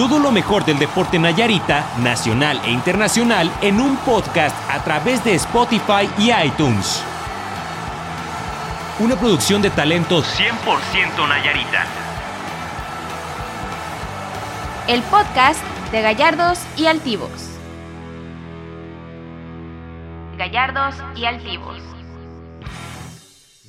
Todo lo mejor del deporte Nayarita, nacional e internacional, en un podcast a través de Spotify y iTunes. Una producción de talentos 100% Nayarita. El podcast de Gallardos y Altivos. Gallardos y Altivos.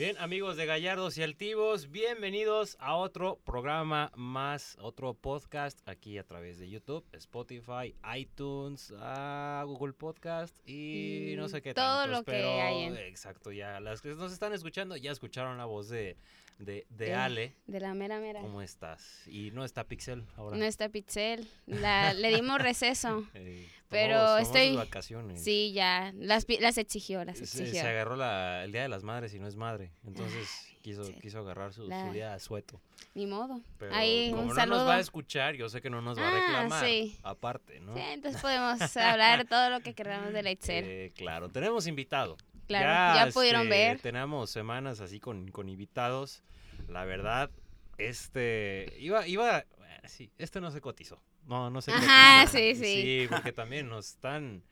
Bien, amigos de Gallardos y Altivos, bienvenidos a otro programa más, otro podcast aquí a través de YouTube, Spotify, iTunes, ah, Google Podcast y no sé qué Todo tantos, lo que pero, hay en- Exacto, ya las que nos están escuchando ya escucharon la voz de, de, de Ale. De la mera mera. ¿Cómo estás? Y no está Pixel ahora. No está Pixel. La, le dimos receso. Eh, pero sus estoy- vacaciones. Sí, ya. Las, las exigió, las exigió. se agarró la- el Día de las Madres y no es madre. Entonces quiso, sí. quiso agarrar su, su La- día de sueto. Ni modo. Pero Ahí, como un no saludo. nos va a escuchar, yo sé que no nos va a Ah, reclamar. sí. Aparte, ¿no? Sí, entonces podemos hablar todo lo que queramos de la Itzel. Eh, claro, tenemos invitado. Claro, ya pudieron este, ver. Tenemos semanas así con, con invitados. La verdad, este. Iba, iba. eh, Sí, este no se cotizó. No, no se Ajá, cotizó. sí, sí. Sí, porque también nos están.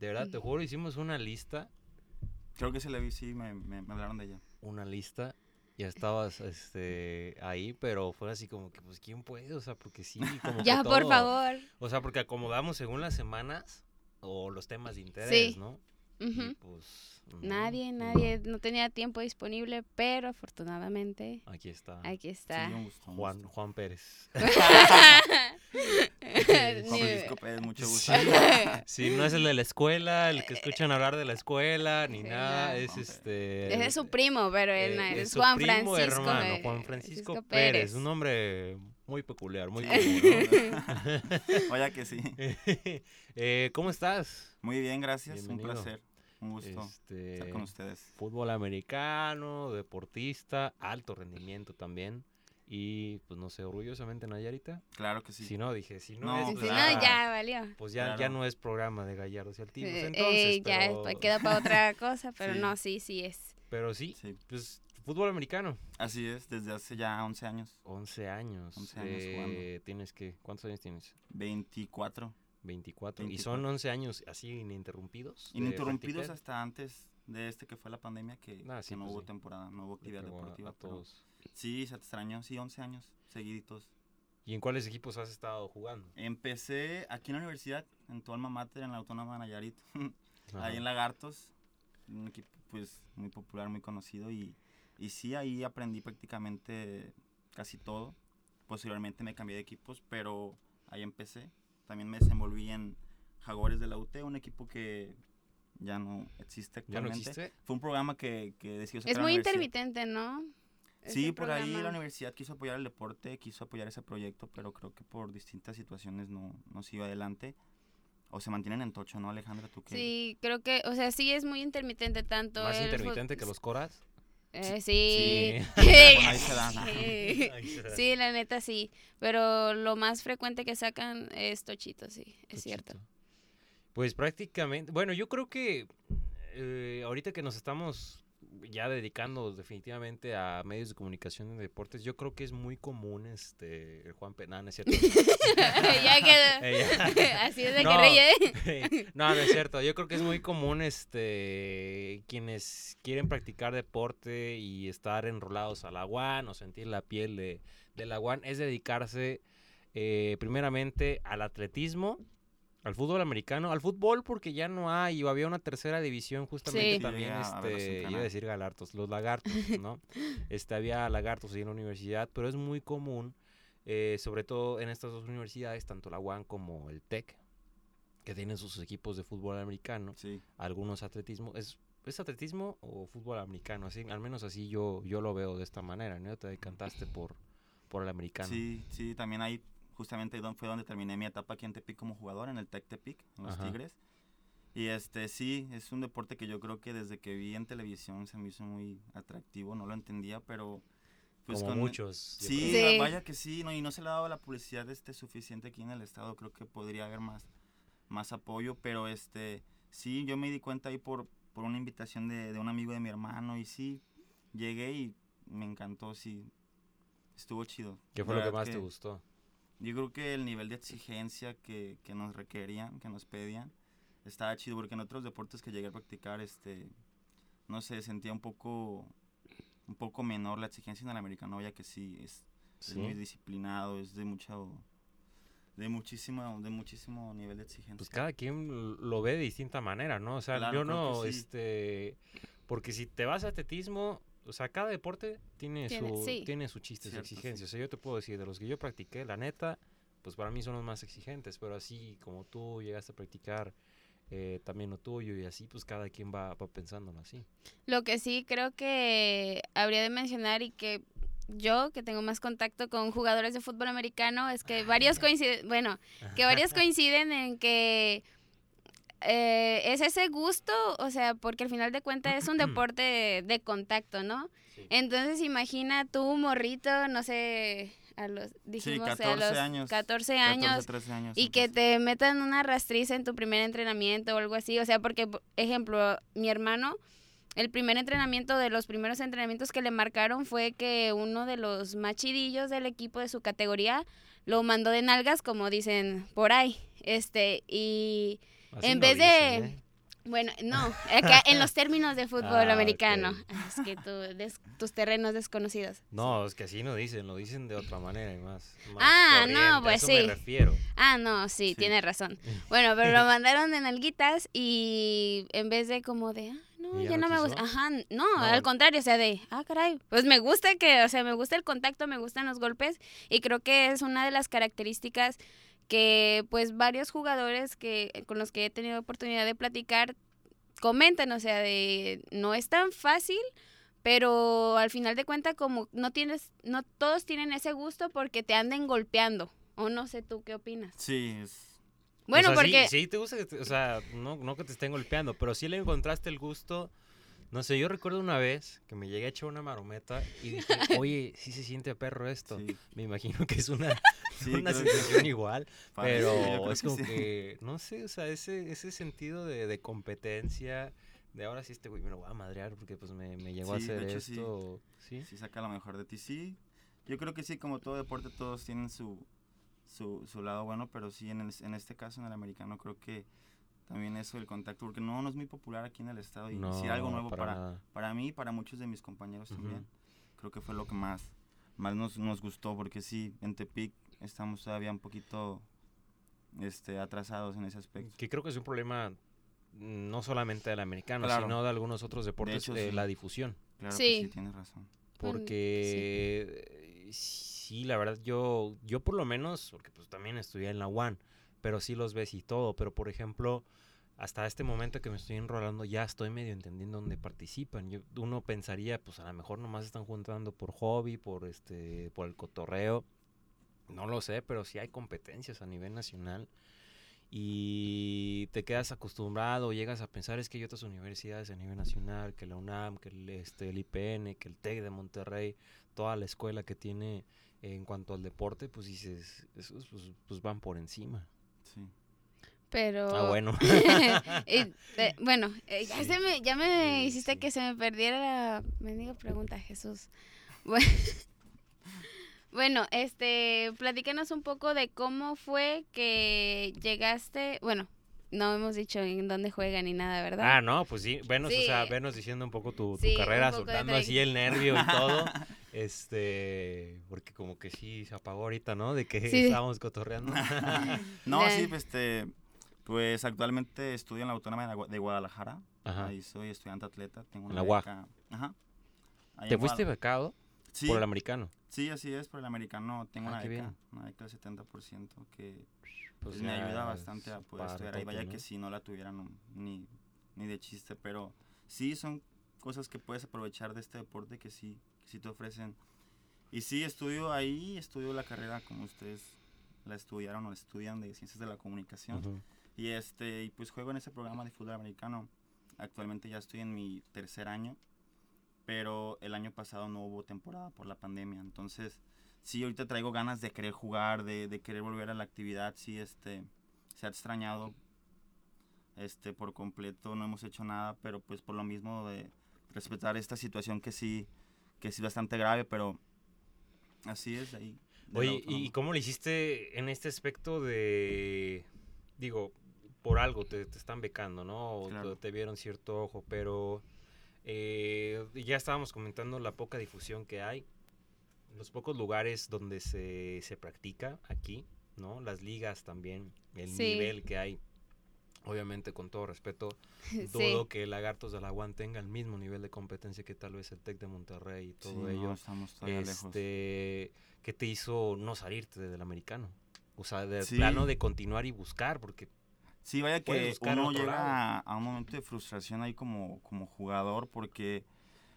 De verdad, te juro, hicimos una lista. Creo que se la vi, sí, me, me, me hablaron de ella. Una lista. Ya estabas este, ahí, pero fue así como que, pues, ¿quién puede? O sea, porque sí, como que Ya, por todo- favor. O sea, porque acomodamos según las semanas o los temas de interés, Sí. ¿no? Y Ujú. pues. no, Nadie, nadie, no tenía tiempo disponible, pero afortunadamente Aquí está. aquí está. Sí, Juan. Juan Pérez. Juan Francisco Pérez, mucho gusto. Sí, no es el de la escuela, el que escuchan hablar de la escuela, ni Sí, nada. no. Es Pérez. este. Ese es su primo, pero él eh, no, es es su Juan primo Francisco. hermano, eh, Juan Francisco, Francisco Pérez. Un nombre muy peculiar, muy ¿no? Vaya que sí. Eh, ¿Cómo estás? Muy bien, gracias. Bienvenido. Un placer. Un gusto Este, estar con ustedes. fútbol americano, deportista, alto rendimiento también. Y pues no sé, orgullosamente Nayarita. Claro que sí. Si no, dije, si no, No, es. Si pues, no, ya valió. Pues ya, ya Claro. no es programa de Gallardos y Altivos. Eh, Entonces, eh, ya pero, pues, queda para otra cosa, pero Sí. no, sí, sí es. pero sí, Sí, pues fútbol americano. así es, desde hace ya 11 años. 11 años. 11 años eh, jugando. ¿Tienes que ¿Cuántos años tienes? 24. 24. ¿Y 24. son 11 años así ininterrumpidos? de Ininterrumpidos hasta antes de este que fue la pandemia, que, Ah, que sí, no pues hubo sí. temporada, no hubo actividad deportiva. a pero todos. sí, se extrañó, sí, 11 años seguiditos. ¿Y en cuáles equipos has estado jugando? Empecé aquí en la universidad, en tu alma mater, en la Autónoma Nayarit, Ajá. ahí en Lagartos, un equipo pues muy popular, muy conocido y, y sí, ahí aprendí prácticamente casi todo. Posteriormente me cambié de equipos, pero ahí empecé. También me desenvolví en Jaguares de la UT, un equipo que ya no existe ¿Ya no actualmente. existe? Fue un programa que, que decidió sacar Es muy intermitente, ¿no? Sí, por ahí la universidad quiso apoyar el deporte, quiso apoyar ese proyecto, pero creo que por distintas situaciones no, no se iba adelante. O se mantienen en tocho, ¿no, Alejandra? ¿Tú qué? Sí, creo que, o sea, sí es muy intermitente tanto. ¿Más el intermitente que los coras? Eh, sí. Ahí se. Sí. Ahí se da. Sí, la neta sí. Pero lo más frecuente que sacan es tochito, sí, es cierto. Pues prácticamente, bueno, yo creo que eh, ahorita que nos estamos ya dedicando definitivamente a medios de comunicación y deportes, yo creo que es muy común este el Juan Penán, no es cierto. ya. Eh, ya. Así es de No. que reye. no, no es cierto. Yo creo que es muy común este quienes quieren practicar deporte y estar enrolados a la UAN o sentir la piel de, de la UAN es dedicarse eh, primeramente al atletismo, al fútbol americano, al fútbol porque ya no hay o había una tercera división justamente Sí. Sí, también a verlos este iba a decir galartos, los lagartos, ¿no? este había lagartos ahí en la universidad, pero es muy común eh, sobre todo en estas dos universidades, tanto la UAN como el TEC, que tienen sus equipos de fútbol americano, Sí, algunos atletismo, es, ¿es atletismo o fútbol americano? Así, al menos así yo, yo lo veo de esta manera, ¿no? Te decantaste por, por el americano. sí, sí, también ahí justamente fue donde terminé mi etapa aquí en Tepic como jugador, en el Tec Tepic, en los Ajá. Tigres. Y este sí, es un deporte que yo creo que desde que vi en televisión se me hizo muy atractivo, no lo entendía, pero pues como con- muchos. Sí, vaya que sí, no, y no se le ha dado la publicidad este suficiente aquí en el estado, creo que podría haber más, más apoyo, pero este, sí, yo me di cuenta ahí por, por una invitación de, de un amigo de mi hermano y sí, llegué y me encantó, sí, estuvo chido. ¿Qué fue lo que más te gustó? Yo creo que el nivel de exigencia que, que nos requerían, que nos pedían, estaba chido porque en otros deportes que llegué a practicar, este, no sé, sentía un poco, un poco menor la exigencia en el americano, ya que sí, es, es Sí. muy disciplinado, es de mucho, de muchísimo, de muchísimo nivel de exigencia. Pues cada quien lo ve de distinta manera, ¿no? O sea, Claro, yo no, sí. este, porque si te vas a atletismo, o sea, cada deporte tiene, Tiene- su, sí. tiene su chiste, su exigencia. O sea, yo te puedo decir, de los que yo practiqué, la neta, pues para mí son los más exigentes, pero así como tú llegaste a practicar eh, también lo tuyo y así, pues cada quien va, va pensándolo así. Lo que sí creo que habría de mencionar y que yo, que tengo más contacto con jugadores de fútbol americano, es que varios coinciden, bueno, que varios coinciden en que eh, es ese gusto, o sea, porque al final de cuentas es un deporte de, de contacto, ¿no? Sí. Entonces imagina tú, morrito, no sé, a los, dijimos, a 14 los años, 14 años, 14, 13 años. y que te metan una rastriza en tu primer entrenamiento o algo así. O sea, porque, por ejemplo, mi hermano, el primer entrenamiento de los primeros entrenamientos que le marcaron fue que uno de los más chidillos del equipo de su categoría lo mandó de nalgas, como dicen por ahí. Este, y Así en no vez de- ¿eh? bueno, no, acá en los términos de fútbol Ah, americano. Es que des- tus terrenos desconocidos. No, es que así no dicen, lo dicen de otra manera y más. más Ah, no, corriente, a pues eso sí. me refiero. Ah, no, sí, Sí. tiene razón. Bueno, pero lo mandaron en alguitas y en vez de como de, ah, no, ¿Y ya, ya no, no me gusta. Ajá, no, No. al contrario, o sea, de, ah, caray, pues me gusta que, o sea, me gusta el contacto, me gustan los golpes y creo que es una de las características que pues varios jugadores que con los que he tenido oportunidad de platicar comentan, o sea, de no es tan fácil, pero al final de cuentas como no tienes no todos tienen ese gusto porque te anden golpeando. O no sé tú qué opinas. Sí, es, Bueno, o sea, porque Sí, sí te gusta, que te- o sea, no, no que te estén golpeando, pero sí le encontraste el gusto. No sé, yo recuerdo una vez que me llegué a echar una marometa y dije, oye, sí se siente perro esto. sí, Me imagino que es una, sí, una que sensación igual, pero es que como sí. que, no sé, o sea, ese, ese sentido de, de competencia, de ahora sí este güey me lo voy a madrear porque pues me, me llegó a de hacer hecho, esto. Sí. Sí, saca lo mejor de ti, sí. Yo creo que sí, como todo deporte, todos tienen su, su, su lado bueno, pero sí, en, el- en este caso, en el americano, creo que también eso del contacto, porque no, no es muy popular aquí en el estado y sí algo nuevo para para, para mí y para muchos de mis compañeros Ujú. también. Creo que fue lo que más, más nos, nos gustó, porque sí, en Tepic estamos todavía un poquito este, atrasados en ese aspecto. Que creo que es un problema no solamente del americano, Claro. sino de algunos otros deportes, hecho, eh, sí. la difusión. Claro Sí. que sí, tienes razón. Porque eh, sí, la verdad, yo, yo por lo menos, porque pues también estudié en la UAN, pero sí los ves y todo, pero por ejemplo, hasta este momento que me estoy enrolando ya estoy medio entendiendo dónde participan. Yo, uno pensaría, pues a lo mejor nomás están juntando por hobby, por este, por el cotorreo. No lo sé, pero sí hay competencias a nivel nacional. Y te quedas acostumbrado, llegas a pensar, es que hay otras universidades a nivel nacional, que la UNAM, que el, este, el IPN, que el TEC de Monterrey, toda la escuela que tiene en cuanto al deporte, pues dices, esos pues, pues van por encima. Pero Ah, bueno. Y, eh, bueno, eh, ya, Sí. se me, ya me Sí, hiciste sí. que se me perdiera la mendiga pregunta, Jesús. Bueno, bueno, este, platícanos un poco de cómo fue que llegaste, bueno, no hemos dicho en dónde juegan ni nada, ¿verdad? Ah, no, pues sí, venos, o sea, venos diciendo un poco tu, tu carrera, soltando así el nervio y todo. Este, porque como que sí se apagó ahorita, ¿no? De que Sí. estábamos cotorreando. No, sí, pues, este, pues actualmente estudio en la Autónoma de Gua- de Guadalajara. Ajá. Ahí soy estudiante atleta. Tengo En una la UAG. beca. Ajá. Ahí ¿Te en fuiste becado Sí, por el americano? sí, así es, por el americano tengo Ah, una beca, bien. una beca del 70% que Pues pues, me ayuda bastante a poder estudiar ahí. Vaya ¿no? que si no la tuviera no, ni, ni de chiste, pero sí son cosas que puedes aprovechar de este deporte que sí, que sí te ofrecen. Y sí, estudio ahí, estudio la carrera como ustedes la estudiaron o la estudian de Ciencias de la Comunicación. Y este, y pues juego en ese programa de fútbol americano. Actualmente ya estoy en mi tercer año, pero el año pasado no hubo temporada por la pandemia. Entonces, sí, ahorita traigo ganas de querer jugar, de, de querer volver a la actividad. Sí, este, se ha extrañado este, por completo, no hemos hecho nada, pero pues por lo mismo de respetar esta situación que sí, que sí es bastante grave, pero así es, ahí. Oye, ¿y cómo le hiciste en este aspecto de, digo, por algo te, te están becando, ¿no? O Claro. te, te vieron cierto ojo, pero eh, ya estábamos comentando la poca difusión que hay, los pocos lugares donde se, se practica aquí, ¿no? Las ligas también, el Sí. nivel que hay. Obviamente, con todo respeto, Sí. dudo que Lagartos de la UAN tenga el mismo nivel de competencia que tal vez el TEC de Monterrey y Sí, todo no, ello estamos todavía lejos. este, ¿qué te hizo no salirte del americano? O sea, del Sí. plano de continuar y buscar, porque Sí, vaya que uno llega a, a un momento de frustración ahí como, como jugador porque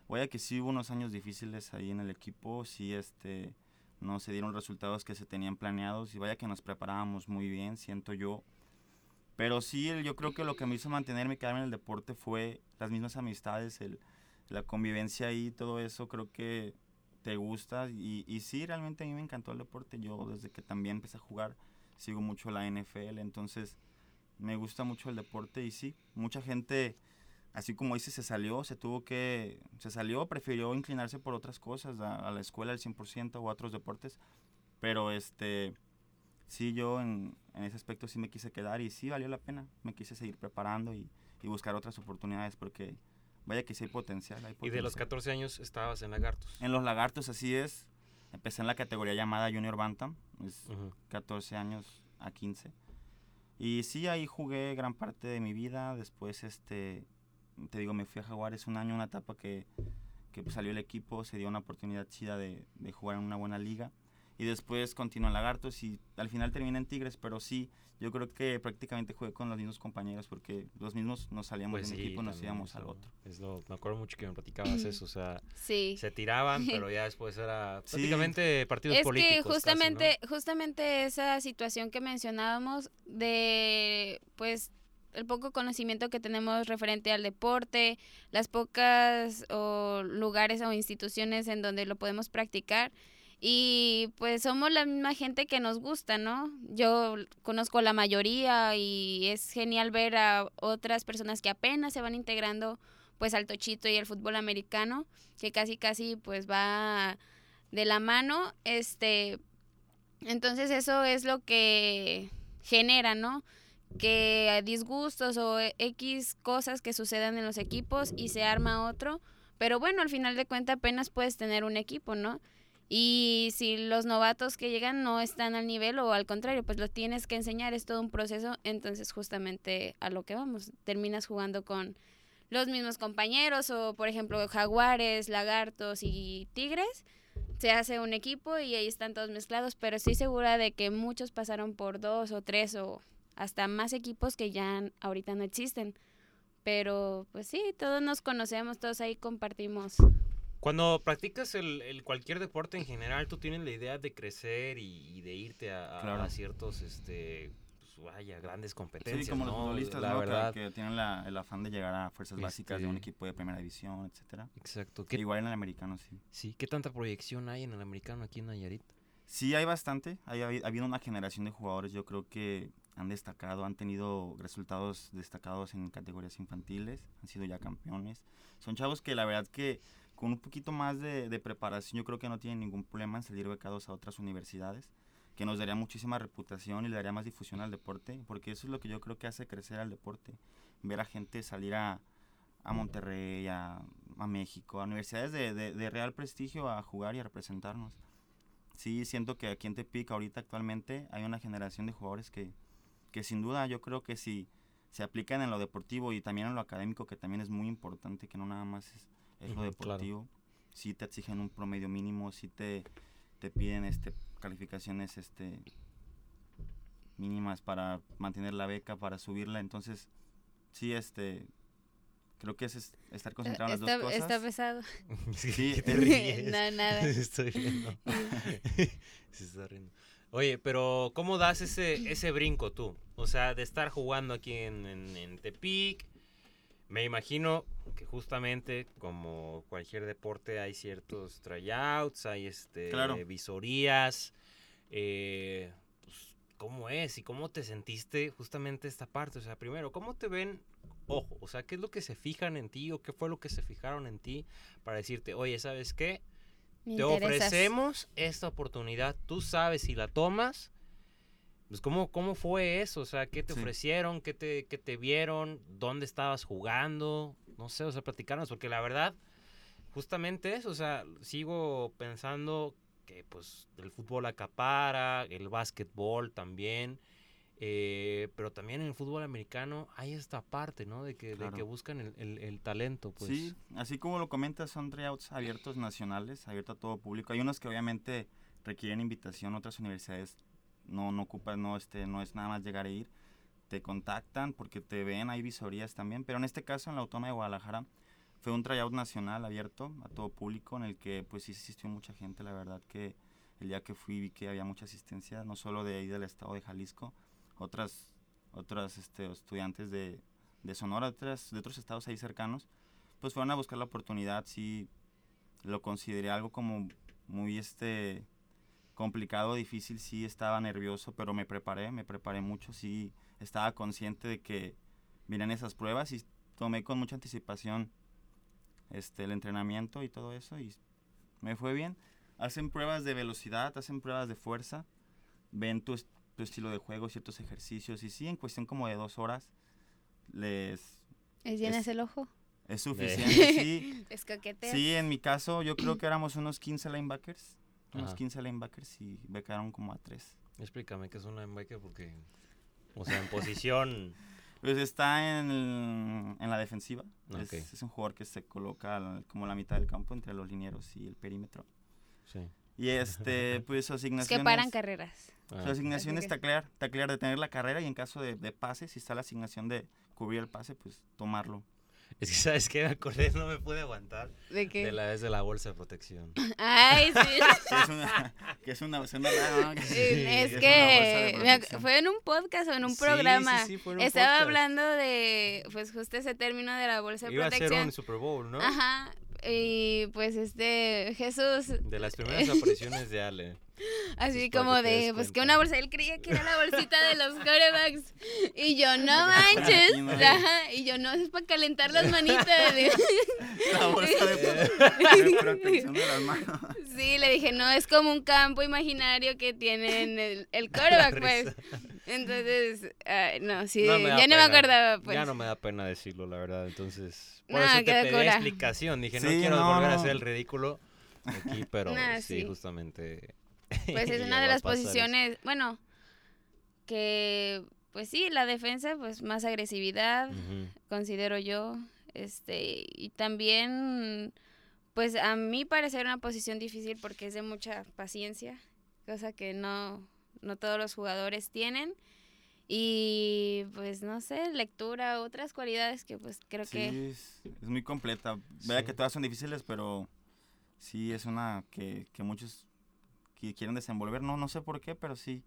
vaya que sí hubo unos años difíciles ahí en el equipo, sí este no se dieron resultados que se tenían planeados y vaya que nos preparábamos muy bien, siento yo. Pero sí, el- yo creo que lo que me hizo mantenerme y quedarme en el deporte fue las mismas amistades, el, la convivencia ahí, todo eso creo que te gusta y, y sí, realmente a mí me encantó el deporte. Yo desde que también empecé a jugar sigo mucho la NFL, entonces me gusta mucho el deporte y sí, mucha gente, así como dice, se salió, se tuvo que, se salió, prefirió inclinarse por otras cosas, a, a la escuela al 100% o a otros deportes, pero este, sí, yo en, en ese aspecto sí me quise quedar y sí valió la pena, me quise seguir preparando y, y buscar otras oportunidades porque vaya que sí hay potencial. hay y de los potencial. 14 años estabas en Lagartos. En los lagartos así es, empecé en la categoría llamada Junior Bantam, es Ujú. 14 años a 15. Y sí, ahí jugué gran parte de mi vida. Después, este, te digo, me fui a Jaguares un año, una etapa que, que pues, salió el equipo, se dio una oportunidad chida de, de jugar en una buena liga. Y después continué en Lagartos y al final terminé en Tigres, pero sí, yo creo que prácticamente jugué con los mismos compañeros porque los mismos nos salíamos Pues de un sí, equipo y nos íbamos al otro. es lo- me acuerdo mucho que me platicabas eso, o sea, Sí. se tiraban, pero ya después era Sí. prácticamente partidos Es políticos. que casi, ¿no? justamente, justamente esa situación que mencionábamos de pues el poco conocimiento que tenemos referente al deporte, las pocas o lugares o instituciones en donde lo podemos practicar y pues somos la misma gente que nos gusta, ¿no? Yo conozco la mayoría y es genial ver a otras personas que apenas se van integrando pues al tochito y al fútbol americano, que casi casi pues va de la mano, este entonces eso es lo que genera, ¿no? Que disgustos o X cosas que sucedan en los equipos y se arma otro, pero bueno, al final de cuentas apenas puedes tener un equipo, ¿no? Y si los novatos que llegan no están al nivel o al contrario, pues lo tienes que enseñar, es todo un proceso, entonces justamente a lo que vamos, terminas jugando con los mismos compañeros o por ejemplo jaguares, lagartos y tigres, se hace un equipo y ahí están todos mezclados, pero estoy segura de que muchos pasaron por dos o tres o hasta más equipos que ya ahorita no existen. Pero pues sí, todos nos conocemos, todos ahí compartimos. Cuando practicas el, el cualquier deporte en general, tú tienes la idea de crecer y, y de irte a, a- Claro. a ciertos, este, pues, vaya, grandes competencias, Sí, como los futbolistas, La ¿no? Verdad. Que, tienen la- el afán de llegar a fuerzas básicas de un Este- equipo de primera división, etcétera. Exacto. ¿Qué, Igual en el americano, sí. sí, ¿qué tanta proyección hay en el americano aquí en Nayarit? Sí, hay bastante. Hay, ha habido una generación de jugadores, yo creo que han destacado, han tenido resultados destacados en categorías infantiles, han sido ya campeones. Son chavos que la verdad que con un poquito más de, preparación yo creo que no tienen ningún problema en salir becados a otras universidades, que nos daría muchísima reputación y le daría más difusión al deporte, porque eso es lo que yo creo que hace crecer al deporte, ver a gente salir a, a Monterrey, a, a México, a universidades de, de- de real prestigio a jugar y a representarnos. Sí siento que aquí en Tepic ahorita actualmente hay una generación de jugadores que, que sin duda yo creo que si se aplican en lo deportivo y también en lo académico, que también es muy importante, que no nada más es, es lo Ujú, claro. deportivo, sí te exigen un promedio mínimo, sí te, te piden este calificaciones este mínimas para mantener la beca, para subirla, entonces sí este creo que es, es estar concentrado en las Está, dos cosas. está pesado. Sí, ¿Qué te es- ríes? No, nada. Estoy riendo. Se está riendo. Oye, pero ¿cómo das ese, ese brinco tú? O sea, de estar jugando aquí en, en, en Tepic, me imagino que justamente como cualquier deporte hay ciertos tryouts, hay este Claro. visorías. eh, pues, ¿Cómo es? ¿Y cómo te sentiste justamente esta parte? O sea, primero, ¿cómo te ven? Ojo, o sea, ¿qué es lo que se fijan en ti o qué fue lo que se fijaron en ti para decirte, oye, ¿sabes qué? Me te interesas. ofrecemos esta oportunidad, tú sabes si la tomas. Pues ¿cómo, ¿Cómo fue eso? O sea, ¿qué te Sí. ofrecieron? ¿Qué te, ¿Qué te vieron? ¿Dónde estabas jugando? No sé, o sea, platicarnos, porque la verdad, justamente eso, o sea, sigo pensando que pues el fútbol acapara, el básquetbol también, eh, pero también en el fútbol americano hay esta parte, ¿no? De que, de que buscan el, el- el talento, pues. Sí, así como lo comentas, son tryouts abiertos nacionales, abiertos a todo público. Hay unos que obviamente requieren invitación, otras universidades no, no ocupan, no, este, no es nada más llegar e ir. Te contactan porque te ven, hay visorías también. Pero en este caso, en la Autónoma de Guadalajara, fue un tryout nacional abierto a todo público en el que pues sí asistió mucha gente. La verdad que el día que fui vi que había mucha asistencia, no solo de ahí del estado de Jalisco, otras, otras este, estudiantes de, de Sonora, otras, de otros estados ahí cercanos, pues fueron a buscar la oportunidad. Sí, lo consideré algo como muy este complicado, difícil, sí estaba nervioso, pero me preparé, me preparé mucho, sí estaba consciente de que vienen esas pruebas y tomé con mucha anticipación este el entrenamiento y todo eso y me fue bien. Hacen pruebas de velocidad, hacen pruebas de fuerza, ven tu, tu estilo de juego, ciertos ejercicios y sí, en cuestión como de dos horas les ¿Es llenas Es- el ojo? es suficiente, sí. Es coqueteo. Sí, en mi caso yo creo que éramos unos 15 linebackers. Unos Ajá. 15 linebackers y becaron como a 3. Explícame qué es un linebacker porque, o sea, en posición... Pues está en, el- en la defensiva. Es- Ok. Es, un jugador que se coloca como la mitad del campo entre los linieros y el perímetro. Sí. Y este, pues su Es asignación que paran carreras. Ah, Su asignación es taclear, taclear, detener la carrera y en caso de, de pase, si está la asignación de cubrir el pase, pues tomarlo. Es que, ¿sabes qué? Me acordé, no me pude aguantar ¿De qué? de la vez de la bolsa de protección. Ay, sí. Que es una, que es una. Que- Eh, es es una de que me protección. fue en un podcast o en un Sí, sí, programa. sí, fue en un Estaba podcast. hablando de, pues justo ese término de la bolsa de Iba a ser protección. un Super Bowl, ¿no? Ajá. Y pues este Jesús, De las primeras apariciones de Ale. Así Pues, como de, pues que una bolsa, él creía que era la bolsita de los corebacks. Y yo, no manches. No. Ajá. Y yo, no, es para calentar las manitas. La bolsa de, de protección de las manos. Sí, le dije, no, es como un campo imaginario que tienen el, el coreback, pues. Entonces, ay, no, sí, No ya no me pena. acordaba, pues. Ya no me da pena decirlo, la verdad. Entonces, por Nah, eso te pedí cura. explicación. Dije, no Sí, quiero no, volver a no. hacer el ridículo aquí, pero Nah, sí, sí. justamente. Pues es una de las eso. posiciones, bueno, que, pues sí, la defensa, pues más agresividad, considero yo, este, y también, pues a mí parecer una posición difícil porque es de mucha paciencia, cosa que no, no todos los jugadores tienen. Y pues no sé, lectura, otras cualidades que pues creo Sí, que es, es muy completa. Vea Sí. que todas son difíciles, pero sí es una que, que muchos que quieren desenvolver. No, no sé por qué, pero sí.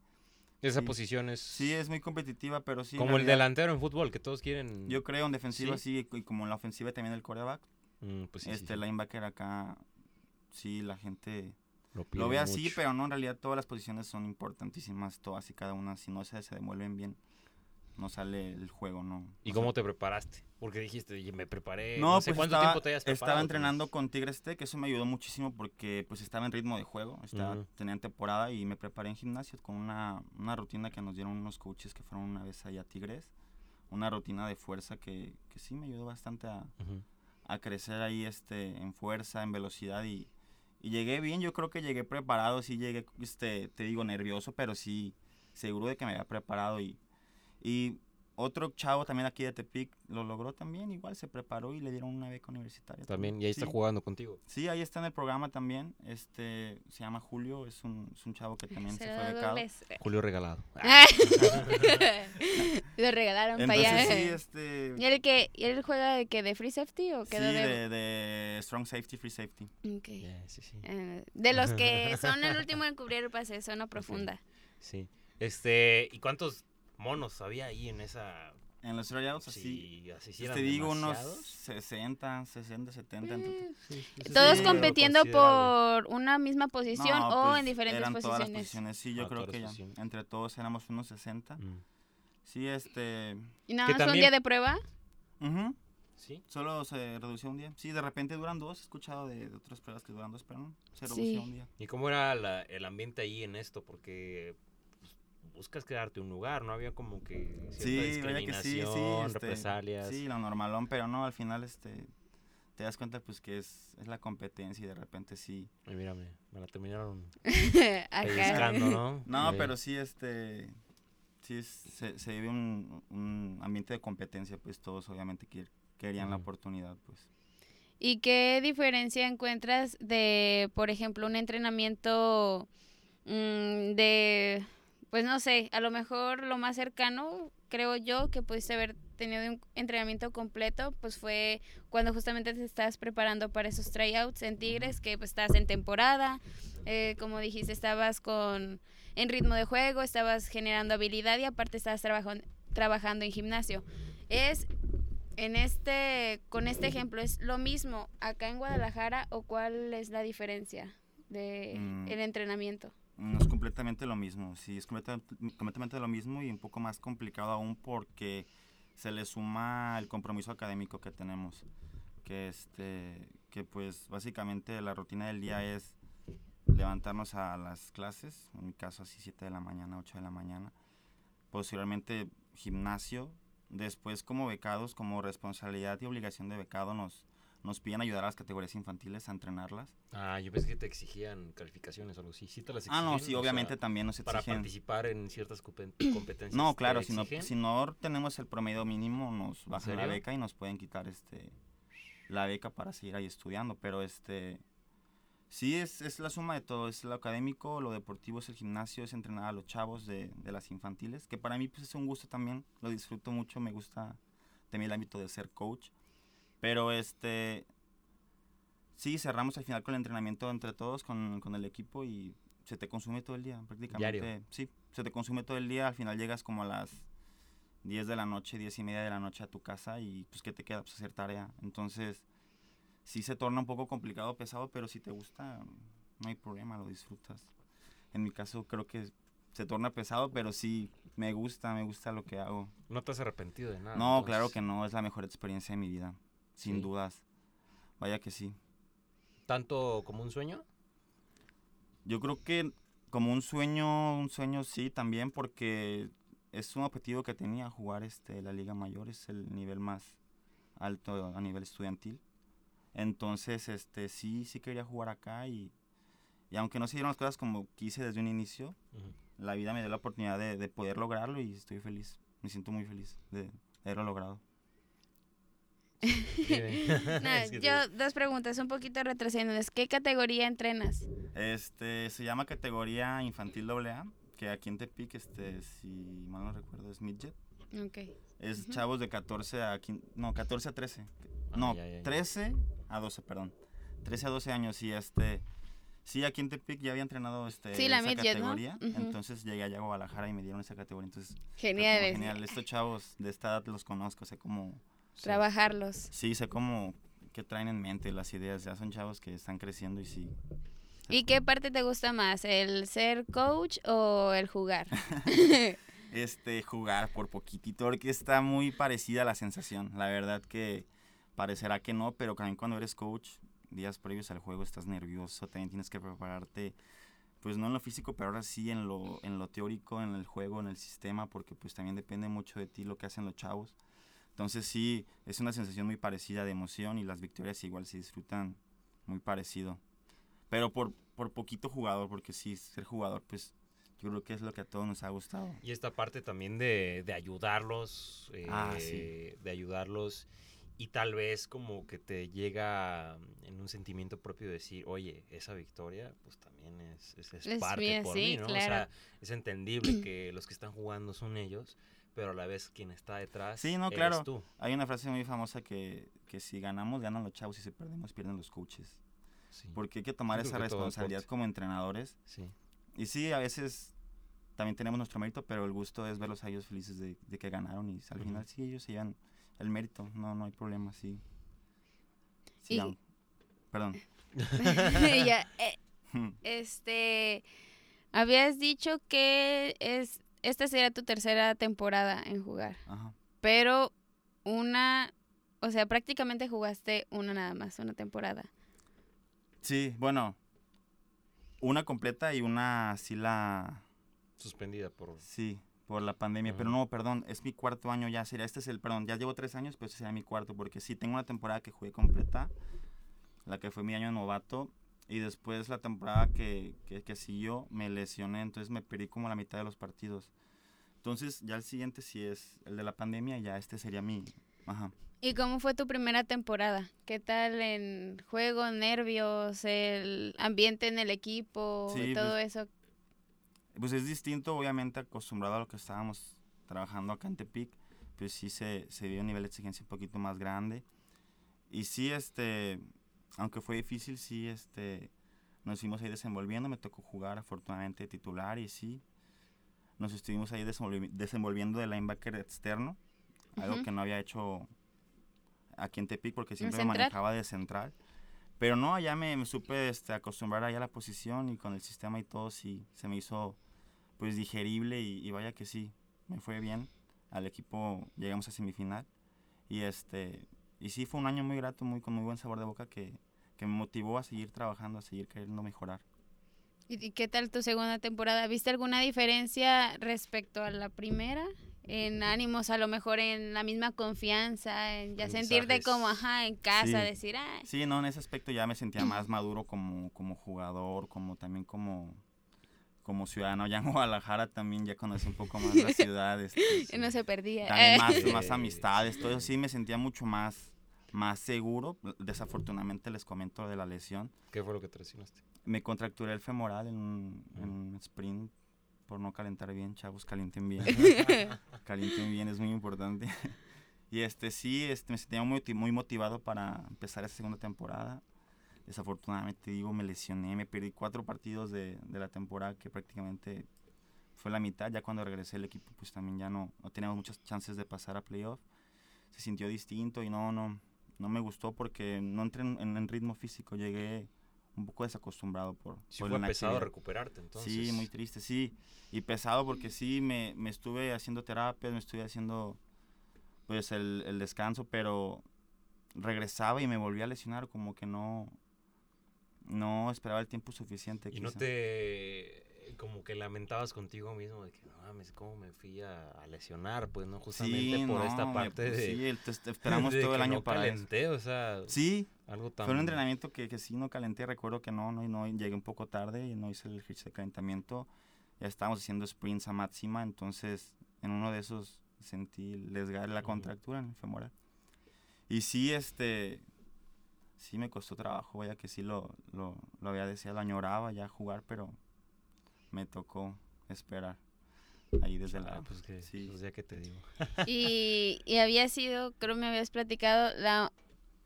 Esa Sí. posición es Sí es muy competitiva, pero sí. como el realidad, delantero en fútbol, que todos quieren. Yo creo en defensiva Sí. sí, y como en la ofensiva también el coreback. Mm, pues sí, este linebacker acá, sí, la gente lo, ve así, pero no, en realidad todas las posiciones son importantísimas, todas y cada una. Si no se, se demuelven bien, no sale el juego, ¿no? ¿Y O cómo te preparaste? Porque dijiste, "Oye, me preparé. No, No, sé pues cuánto estaba, tiempo te hayas preparado. estaba pues. entrenando con Tigres Tech, eso me ayudó muchísimo porque pues estaba en ritmo de juego, estaba, Ujú. tenía temporada y me preparé en gimnasio con una, una rutina que nos dieron unos coaches que fueron una vez allá a Tigres, una rutina de fuerza que, que sí me ayudó bastante a, a crecer ahí este, en fuerza, en velocidad y, y llegué bien, yo creo que llegué preparado, sí llegué, este, te digo, nervioso, pero sí seguro de que me había preparado y, y otro chavo también aquí de Tepic lo logró también, igual se preparó y le dieron una beca universitaria. También, y ahí está Sí. jugando contigo. Sí, ahí está en el programa también, este, se llama Julio, es un, es un chavo que también se fue becado. dobles. Julio regalado. Lo regalaron para Entonces allá. sí, este, ¿Y él que y él juega de que de free safety o sí, quedó de, de, de Strong Safety, Free Safety. Yeah, sí, sí. Eh, de los que son el último en cubrir el pase, zona profunda. Sí. Este, ¿y cuántos monos había ahí en esa? En los tryouts, así, Sí, así sí Pues te digo unos demasiados. 60, 60, 70. en total. Eh, Sí, sí, Todos sí, compitiendo por una misma posición No, o pues, en diferentes eran todas las posiciones. posiciones. Sí, yo Ah, creo que ya. posiciones. Entre todos éramos unos 60. Mm. Sí, este. ¿Y nada más un también- día de prueba? ujú. ¿Sí? Solo se redució un día. Sí, de repente duran dos. He escuchado de, de otras pruebas que duran dos, pero no. Se Sí. redució un día. ¿Y cómo era la- el ambiente ahí en esto? Porque buscas quedarte un lugar, ¿no? Había como que cierta Sí, vaya que sí, sí. discriminación, este, represalias. Sí, lo normalón, pero no, al final este te das cuenta pues que es, es la competencia y de repente sí. Ay, mírame, me la terminaron pellizcando, ¿no? No, pero sí este sí es- se, se vive un, un ambiente de competencia, pues todos obviamente querían la oportunidad, pues. ¿Y qué diferencia encuentras de, por ejemplo, un entrenamiento mm, de, pues no sé, a lo mejor lo más cercano, creo yo, que pudiste haber tenido un entrenamiento completo, pues fue cuando justamente te estabas preparando para esos tryouts en Tigres, que pues estás en temporada, eh, como dijiste, estabas con en ritmo de juego, estabas generando habilidad y aparte estabas trabajan- trabajando en gimnasio. Es en este, con este ejemplo, ¿es lo mismo acá en Guadalajara o cuál es la diferencia de Mm. el entrenamiento? No es completamente lo mismo, sí, es completa- completamente lo mismo y un poco más complicado aún porque se le suma el compromiso académico que tenemos, que este, que pues básicamente la rutina del día es levantarnos a las clases, en mi caso así 7 de la mañana, 8 de la mañana, posteriormente gimnasio, después como becados, como responsabilidad y obligación de becado nos, nos piden ayudar a las categorías infantiles a entrenarlas. Ah, yo pensé que te exigían calificaciones o algo así. ¿Sí te las Ah, no, exigen? sí, O obviamente sea, también nos Para exigen. participar en ciertas compe- competencias. No, ¿te claro, si no, exigen? si no tenemos el promedio mínimo, nos bajan la beca y nos pueden quitar este la beca para seguir ahí estudiando. Pero este sí es, es la suma de todo, es lo académico, lo deportivo es el gimnasio, es entrenar a los chavos de, de las infantiles, que para mí pues es un gusto también, lo disfruto mucho, me gusta también el ámbito de ser coach. Pero este sí, cerramos al final con el entrenamiento entre todos, con, con el equipo y se te consume todo el día, prácticamente. Diario. Sí, se te consume todo el día, al final llegas como a las 10 de la noche, 10 y media de la noche a tu casa y pues ¿qué te queda? Pues hacer tarea. Entonces, sí se torna un poco complicado, pesado, pero si te gusta, no hay problema, lo disfrutas. En mi caso creo que se torna pesado, pero sí me gusta, me gusta lo que hago. No te has arrepentido de nada. No, claro que no, es la mejor experiencia de mi vida, sin Sí. dudas. Vaya que sí. ¿Tanto como un sueño? Yo creo que como un sueño, un sueño sí también porque es un objetivo que tenía jugar este la Liga Mayor, es el nivel más alto a nivel estudiantil. Entonces, este sí sí quería jugar acá y, y aunque no se dieron las cosas como quise desde un inicio, la vida me dio la oportunidad de, de poder lograrlo y estoy feliz. Me siento muy feliz de, de haberlo logrado. No, yo dos preguntas, un poquito retrocediendo. ¿Qué categoría entrenas? Este se llama categoría infantil AA, que aquí en Tepic, este, si mal no recuerdo, es midget. Ok. Es chavos de 14 a 15, no, 14 a 13. Ah, no, ya, ya, ya. 13 a 12, perdón. 13 a 12 años y este sí aquí en Tepic ya había entrenado este Sí, la esa midget, ¿no? categoría, entonces llegué allá a Guadalajara y me dieron esa categoría, entonces como Genial. genial. Estos chavos de esta edad los conozco, sé cómo Sí. Trabajarlos. sí, sé cómo que traen en mente las ideas, ya son chavos que están creciendo y sí. ¿Y qué parte te gusta más? ¿El ser coach o el jugar? este jugar por poquitito porque está muy parecida la sensación. La verdad que parecerá que no, pero también cuando eres coach, días previos al juego estás nervioso, también tienes que prepararte, pues no en lo físico, pero ahora sí en lo, en lo teórico, en el juego, en el sistema, porque pues también depende mucho de ti lo que hacen los chavos. Entonces sí, es una sensación muy parecida de emoción y las victorias igual se disfrutan muy parecido. Pero por, por poquito jugador, porque sí, ser jugador, pues yo creo que es lo que a todos nos ha gustado. Y esta parte también de, de ayudarlos, eh, Ah, sí. de ayudarlos y tal vez como que te llega en un sentimiento propio de decir, oye, esa victoria pues también es, es, es Es parte mía, por sí, mí, ¿no? O claro. sea, es entendible que los que están jugando son ellos, pero a la vez quien está detrás Sí, no, eres claro. tú. Hay una frase muy famosa que, que si ganamos, ganan los chavos y si perdemos, pierden los coaches. Sí, Porque hay que tomar creo esa que responsabilidad como entrenadores. sí. Y sí, a veces también tenemos nuestro mérito, pero el gusto es verlos a ellos felices de, de que ganaron y al final sí, ellos se llevan el mérito. No, no hay problema, sí. Sí, Y- Perdón. Ya, eh, este, habías dicho que es esta sería tu tercera temporada en jugar, Ajá. pero una o sea, prácticamente jugaste una nada más, una temporada. Sí, bueno, una completa y una sí la... Suspendida por... Sí, por la pandemia. Pero no, perdón, es mi cuarto año ya. Sería, este es el, perdón, ya llevo tres años, pero este sería mi cuarto. Porque sí, tengo una temporada que jugué completa, la que fue mi año de novato. Y después la temporada que, que, que siguió me lesioné, entonces me perdí como la mitad de los partidos. Entonces ya el siguiente sí es el de la pandemia, ya este sería mi... Ajá. ¿Y cómo fue tu primera temporada? ¿Qué tal en juego, nervios, el ambiente en el equipo, Sí, todo pues, eso? Pues es distinto, obviamente, acostumbrado a lo que estábamos trabajando acá en Tepic. Pues sí se, se vio un nivel de exigencia un poquito más grande. Y sí, este, aunque fue difícil, sí, este, nos fuimos ahí desenvolviendo. Me tocó jugar, afortunadamente, titular y sí. Nos estuvimos ahí desenvolvi- desenvolviendo de linebacker externo. Algo Ujú. que no había hecho aquí en Tepic porque siempre me manejaba de central. Pero no, allá me, me supe este, acostumbrar allá a la posición y con el sistema y todo, sí, se me hizo pues digerible y, y vaya que sí, me fue bien. Al equipo llegamos a semifinal y este y sí fue un año muy grato, muy con muy buen sabor de boca que, que me motivó a seguir trabajando, a seguir queriendo mejorar. ¿Y qué tal tu segunda temporada? ¿Viste alguna diferencia respecto a la primera? En ánimos, a lo mejor en la misma confianza, en ya sentirte como, ajá, en casa, Sí. decir, ah, Sí, no, en ese aspecto ya me sentía más maduro como, como jugador, como también como, como ciudadano. Ya en Guadalajara también ya conocí un poco más la ciudad. este, no se perdía. también más, más amistades, todo eso sí me sentía mucho más, más seguro. Desafortunadamente les comento de la lesión. ¿Qué fue lo que te lesionaste? Me contracturé el femoral en un, en un sprint por no calentar bien, chavos, calienten bien. calienten bien, es muy importante. y este sí, este, me sentía muy, muy motivado para empezar esta segunda temporada. Desafortunadamente, digo, me lesioné, me perdí cuatro partidos de, de la temporada que prácticamente fue la mitad. Ya cuando regresé el equipo, pues también ya no, no teníamos muchas chances de pasar a playoff. Se sintió distinto y no, no, no me gustó porque no entré en, en- en ritmo físico. Llegué un poco desacostumbrado por, Sí por fue la pesado recuperarte, entonces. Sí, muy triste, sí. Y pesado porque sí, me, me estuve haciendo terapias, me estuve haciendo pues el, el descanso, pero regresaba y me volví a lesionar, como que no, no esperaba el tiempo suficiente. Y no quizá. Te como que lamentabas contigo mismo de que no mames, cómo me fui a, a lesionar, pues no justamente Sí, por no, esta me- parte de Sí, el- te- te esperamos todo el año no para eso. calenté, o sea, Sí, algo tan fue un entrenamiento que, que sí no calenté, recuerdo que no, no, y no, llegué un poco tarde y no hice el ejercicio de calentamiento. Ya estábamos haciendo sprints a máxima, entonces en uno de esos sentí el desgarre, la contractura en el femoral. Y sí, este, sí me costó trabajo, vaya que sí lo, lo, lo había deseado, añoraba ya jugar, pero me tocó esperar ahí desde Ah, la... pues que sí. pues ya que te digo. Y, y había sido, creo me habías platicado, la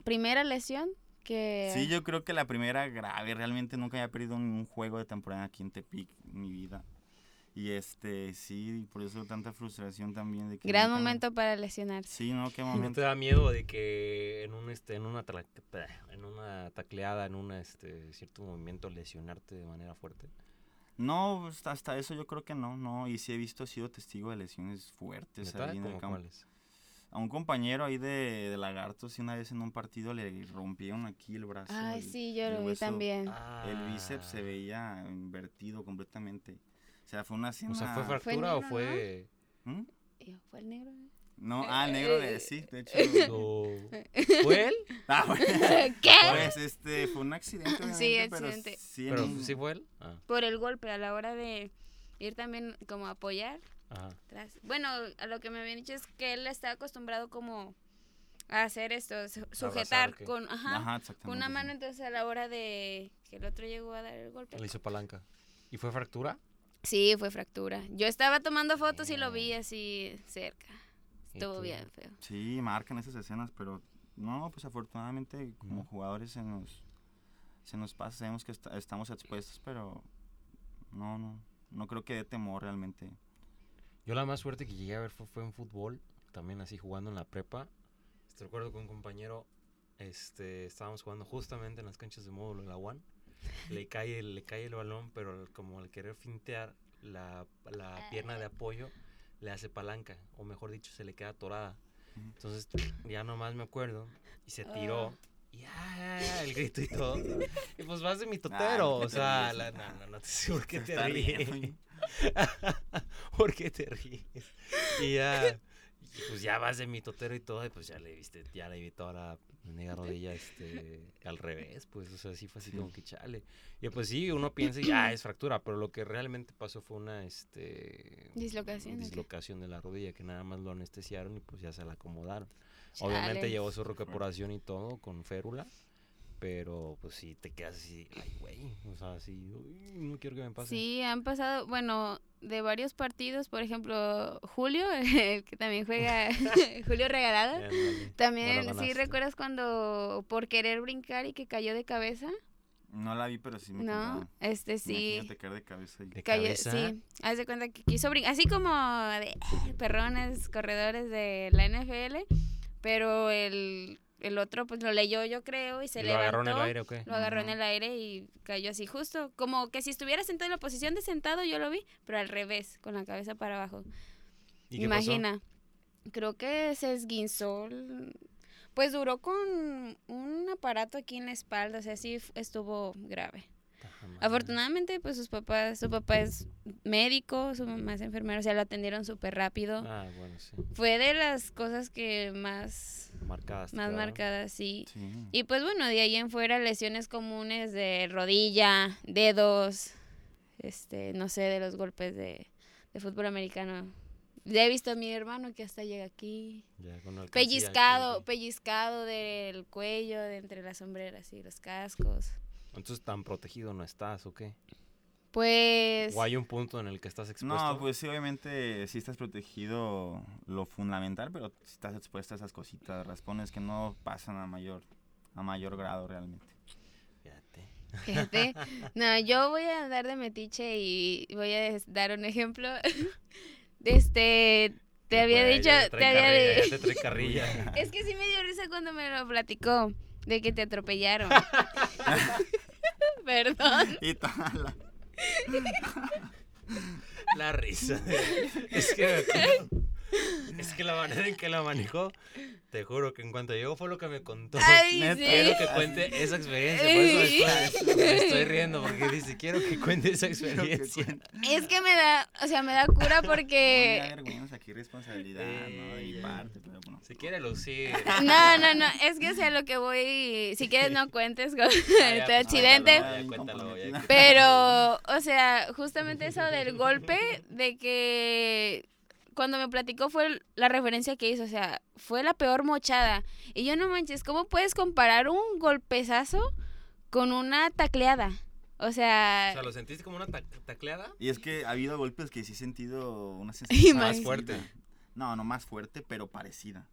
primera lesión que... Sí, yo creo que la primera grave, realmente nunca había perdido un, juego de temporada aquí en Tepic en mi vida. Y este, sí, por eso tanta frustración también de que Gran nunca momento para lesionarse. Sí, no, qué ¿No momento. te da miedo de que en un este en una tra- en una tacleada, en un este cierto movimiento lesionarte de manera fuerte? No, hasta, hasta eso yo creo que no, no. Y sí he visto, he sido testigo de lesiones fuertes ahí en el ¿Cómo campo. cuáles? A un compañero ahí de, de Lagartos, sí, una vez en un partido le rompieron aquí el brazo. Ay, el- sí, yo lo vi también. El bíceps Ah. se veía invertido completamente. O sea, fue una. O sea, ¿fue Fue fractura o fue ¿Mm? Fue el negro. ¿Eh? No, ah, el negro de Eh, sí, de hecho. o- fue él? Ah, bueno. ¿Qué? Pues este, fue un accidente. Sí, pero accidente. sí, Pero sí fue él. Ah, Por el golpe a la hora de ir también como a apoyar. ajá. atrás. Bueno, a lo que me habían dicho es que él está acostumbrado como a hacer esto, su- sujetar con, ajá, Ajá, con exactamente. una mano, entonces a la hora de que el otro llegó a dar el golpe. Le hizo palanca. ¿Y fue fractura? Sí, fue fractura. Yo estaba tomando fotos y lo vi así cerca. ¿Y Estuvo bien feo. Sí, marcan esas escenas, pero no, pues afortunadamente como No. jugadores se nos, se nos pasa, sabemos que esta- estamos expuestos, pero no, no, no creo que dé temor realmente. Yo la más suerte que llegué a ver fue, fue en fútbol, también así jugando en la prepa. Este, recuerdo que un compañero, este, estábamos jugando justamente en las canchas de módulo de la UAN. Le cae, el- le cae el balón, pero como al querer fintear la, la pierna de apoyo, le hace palanca, o mejor dicho, se le queda atorada. Entonces ya nomás me acuerdo y se Ah. tiró. Y ah, el grito y todo. Y pues vas de mi totero. ¿por qué o sea, la, no, no, no te sé por qué te ríes. ¿Por qué te ríes? Y ya, y pues ya vas de mi totero y todo, y pues ya le viste, ya le vi toda la negra rodilla este, al revés, pues, o sea, sí fue así Sí. como que chale. Y pues sí, uno piensa y ah, es fractura, pero lo que realmente pasó fue una, este... Dislocación. dislocación de la rodilla, que nada más lo anestesiaron y pues ya se la acomodaron. Obviamente llevó su recuperación y todo con férula, pero pues sí te quedas así, ay, güey, o sea, así, uy, no quiero que me pase. Sí, han pasado, bueno, de varios partidos, por ejemplo, Julio, el que también juega, Julio Regalado. Ándale. También, ¿sí recuerdas cuando por querer brincar y que cayó de cabeza? No la vi, pero sí me No, contaron. este sí. Imagínate caer de cabeza y... De Cayó, cabeza. sí, haz de cuenta que quiso brincar, así como de eh, perrones, corredores de la NFL, pero el, el otro pues lo leyó yo creo y se ¿Y ¿Lo agarró levantó, en el aire o qué? lo agarró en el aire y cayó así justo, como que si estuviera sentado en la posición de sentado yo lo vi, pero al revés, con la cabeza para abajo. ¿Y qué pasó? Imagina, creo que se esguinzó, pues duró con un aparato aquí en la espalda, o sea, sí estuvo grave. Afortunadamente, pues sus papás, su papá es médico, su mamá es enfermera, o sea, lo atendieron súper rápido. Ah, bueno, sí. Fue de las cosas que más, Marcadas. más marcadas, sí. Sí. Y pues bueno, de ahí en fuera lesiones comunes de rodilla, dedos, este, no sé, de los golpes de, de fútbol americano. Ya he visto a mi hermano que hasta llega aquí. Ya, con Pellizcado, aquí. pellizcado del cuello, de entre las sombreras y los cascos. Entonces, ¿tan protegido no estás o qué? Pues... ¿O hay un punto en el que estás expuesto? No, pues sí, obviamente sí estás protegido lo fundamental, pero sí estás expuesto a esas cositas, raspones que no pasan a mayor, a mayor grado realmente. Fíjate. Fíjate. No, yo voy a andar de metiche y voy a dar un ejemplo. Este, te había dicho, te había te trae carrilla. Es que sí me dio risa cuando me lo platicó, de que te atropellaron. Perdón. Y tal, la- La risa. Es que Es que la manera en que la manejó, te juro que en cuanto llegó fue lo que me contó. Ay, Neta. sí. Quiero que cuente esa experiencia. Por eso estoy, me estoy riendo, porque dice, quiero que cuente esa experiencia. Es que me da, o sea, me da cura No, porque... vergüenza, aquí responsabilidad, ¿no? Mi Eh, parte, pero bueno. Si quiere lucir. No, no, no, es que sea lo que voy, si quieres no cuentes con Ah, este pues, accidente. cuéntalo, ya, cuéntalo, ya. Pero, o sea, justamente eso del golpe, de que cuando me platicó fue la referencia que hizo, o sea, fue la peor mochada. Y yo no manches, ¿cómo puedes comparar un golpezazo con una tacleada? O sea, O sea, ¿lo sentiste como una ta- tacleada? Y es que ha habido golpes que sí he sentido una sensación Más fuerte. No, no más fuerte, pero parecida.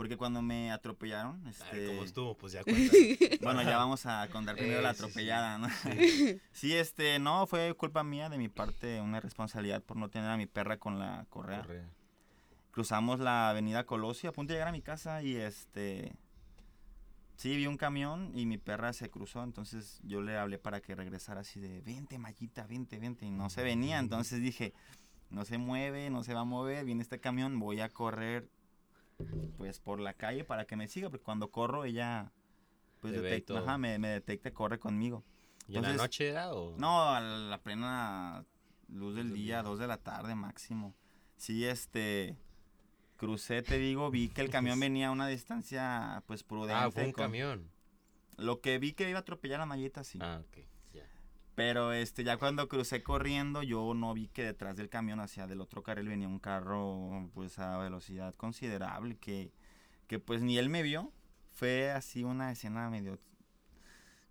Porque cuando me atropellaron, A este... ver cómo estuvo, pues ya. Bueno, ya vamos a contar primero la Eh, sí, sí. atropellada, ¿no? Sí. Sí, este, no, fue culpa mía, de mi parte, una responsabilidad por no tener a mi perra con la correa. Correa. Cruzamos la avenida Colosio a punto de llegar a mi casa y este... Sí, vi un camión y mi perra se cruzó, entonces yo le hablé para que regresara así de, vente, Mayita, vente, vente, y no se venía, entonces dije, no se mueve, no se va a mover, viene este camión, voy a correr pues por la calle para que me siga, porque cuando corro ella pues Te detecta, ajá, me, me detecta corre conmigo. ¿Y en la noche era o...? No, a la plena luz del día, dos de la tarde máximo. Sí, este, crucé, te digo, vi que el camión venía a una distancia, pues, prudente. Ah, fue un con- camión. Lo que vi que iba a atropellar a Malleta, sí. Ah, ok. Pero, este, ya cuando crucé corriendo, yo no vi que detrás del camión, hacia del otro carril, venía un carro, pues, a velocidad considerable, que, que pues, ni él me vio. Fue así una escena medio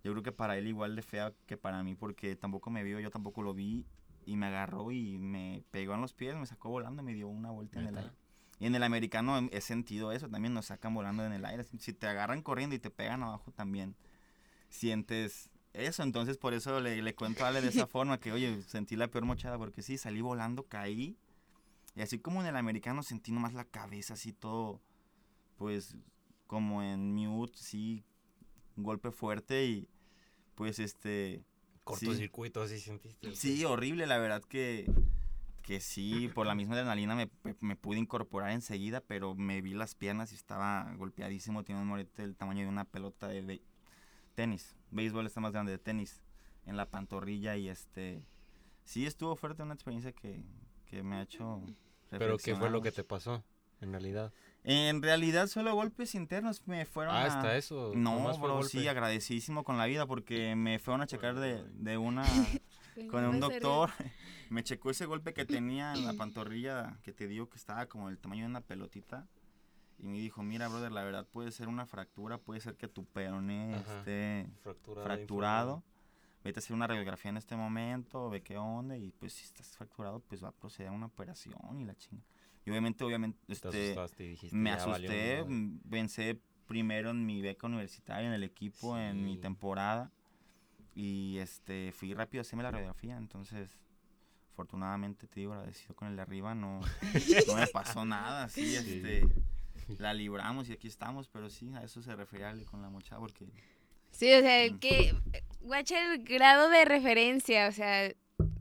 yo creo que para él igual de fea que para mí, porque tampoco me vio, yo tampoco lo vi, y me agarró y me pegó en los pies, me sacó volando me dio una vuelta en el aire. Y en el americano he sentido eso, también nos sacan volando en el aire. Si te agarran corriendo y te pegan abajo, también sientes eso. Entonces por eso le, le cuento a Ale de esa forma, que oye, sentí la peor mochada, porque sí, salí volando, caí. Y así como en el americano sentí nomás la cabeza así todo, pues como en mute, sí, un golpe fuerte y pues este... Cortocircuito, así sentiste. Sí, horrible, la verdad que, que sí, por la misma adrenalina me, me- pude incorporar enseguida, pero me vi las piernas y estaba golpeadísimo. Tiene un morete del tamaño de una pelota de tenis. Béisbol está más grande de tenis. En la pantorrilla y este... Sí, estuvo fuerte, una experiencia que, que me ha hecho... Pero ¿qué fue lo que te pasó, en realidad? En realidad solo golpes internos me fueron Ah, a... hasta eso. No, bro, sí, agradecidísimo con la vida porque me fueron a checar de, de una... con un doctor. Me checó ese golpe que tenía en la pantorrilla que te digo que estaba como el tamaño de una pelotita. Y me dijo, mira, brother, la verdad puede ser una fractura, puede ser que tu peroné Ajá. esté Fracturado. fracturado. Vete a hacer una radiografía en este momento, ve qué onda. Y pues si estás fracturado, pues va a proceder a una operación y la chinga. Y obviamente, obviamente, Te este, y dijiste, me "Ya valió asusté, madre". mm, pensé primero en mi beca universitaria, en el equipo, en mi Sí. temporada. Y este fui rápido a hacerme la radiografía, entonces afortunadamente te digo agradecido con el de arriba, no, no me pasó nada, sí, Sí. este la libramos y aquí estamos, pero sí, a eso se refería Ale con la mochada porque Sí, o sea, Mm. que, guacha el grado de referencia, o sea,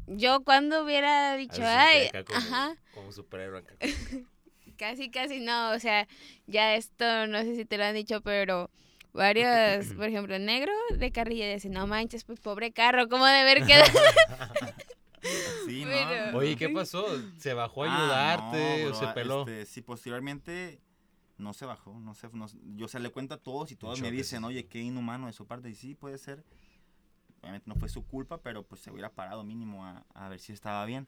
yo cuando hubiera dicho, ay, acá como, ajá, como superhéroe acá. casi, casi no, o sea, ya esto, no sé si te lo han dicho, pero varios, por ejemplo, negro de carrilla dice, no manches, pues pobre carro, ¿cómo de ver quedado? sí, ¿no? Pero- Oye, ¿qué pasó? ¿Se bajó a Ah, ayudarte o se peló? este, sí, posteriormente no se bajó, no se, no- yo se le cuento a todos y todos me dicen, oye, qué inhumano de su parte, y sí, puede ser, obviamente no fue su culpa, pero pues se hubiera parado mínimo a, a ver si estaba bien.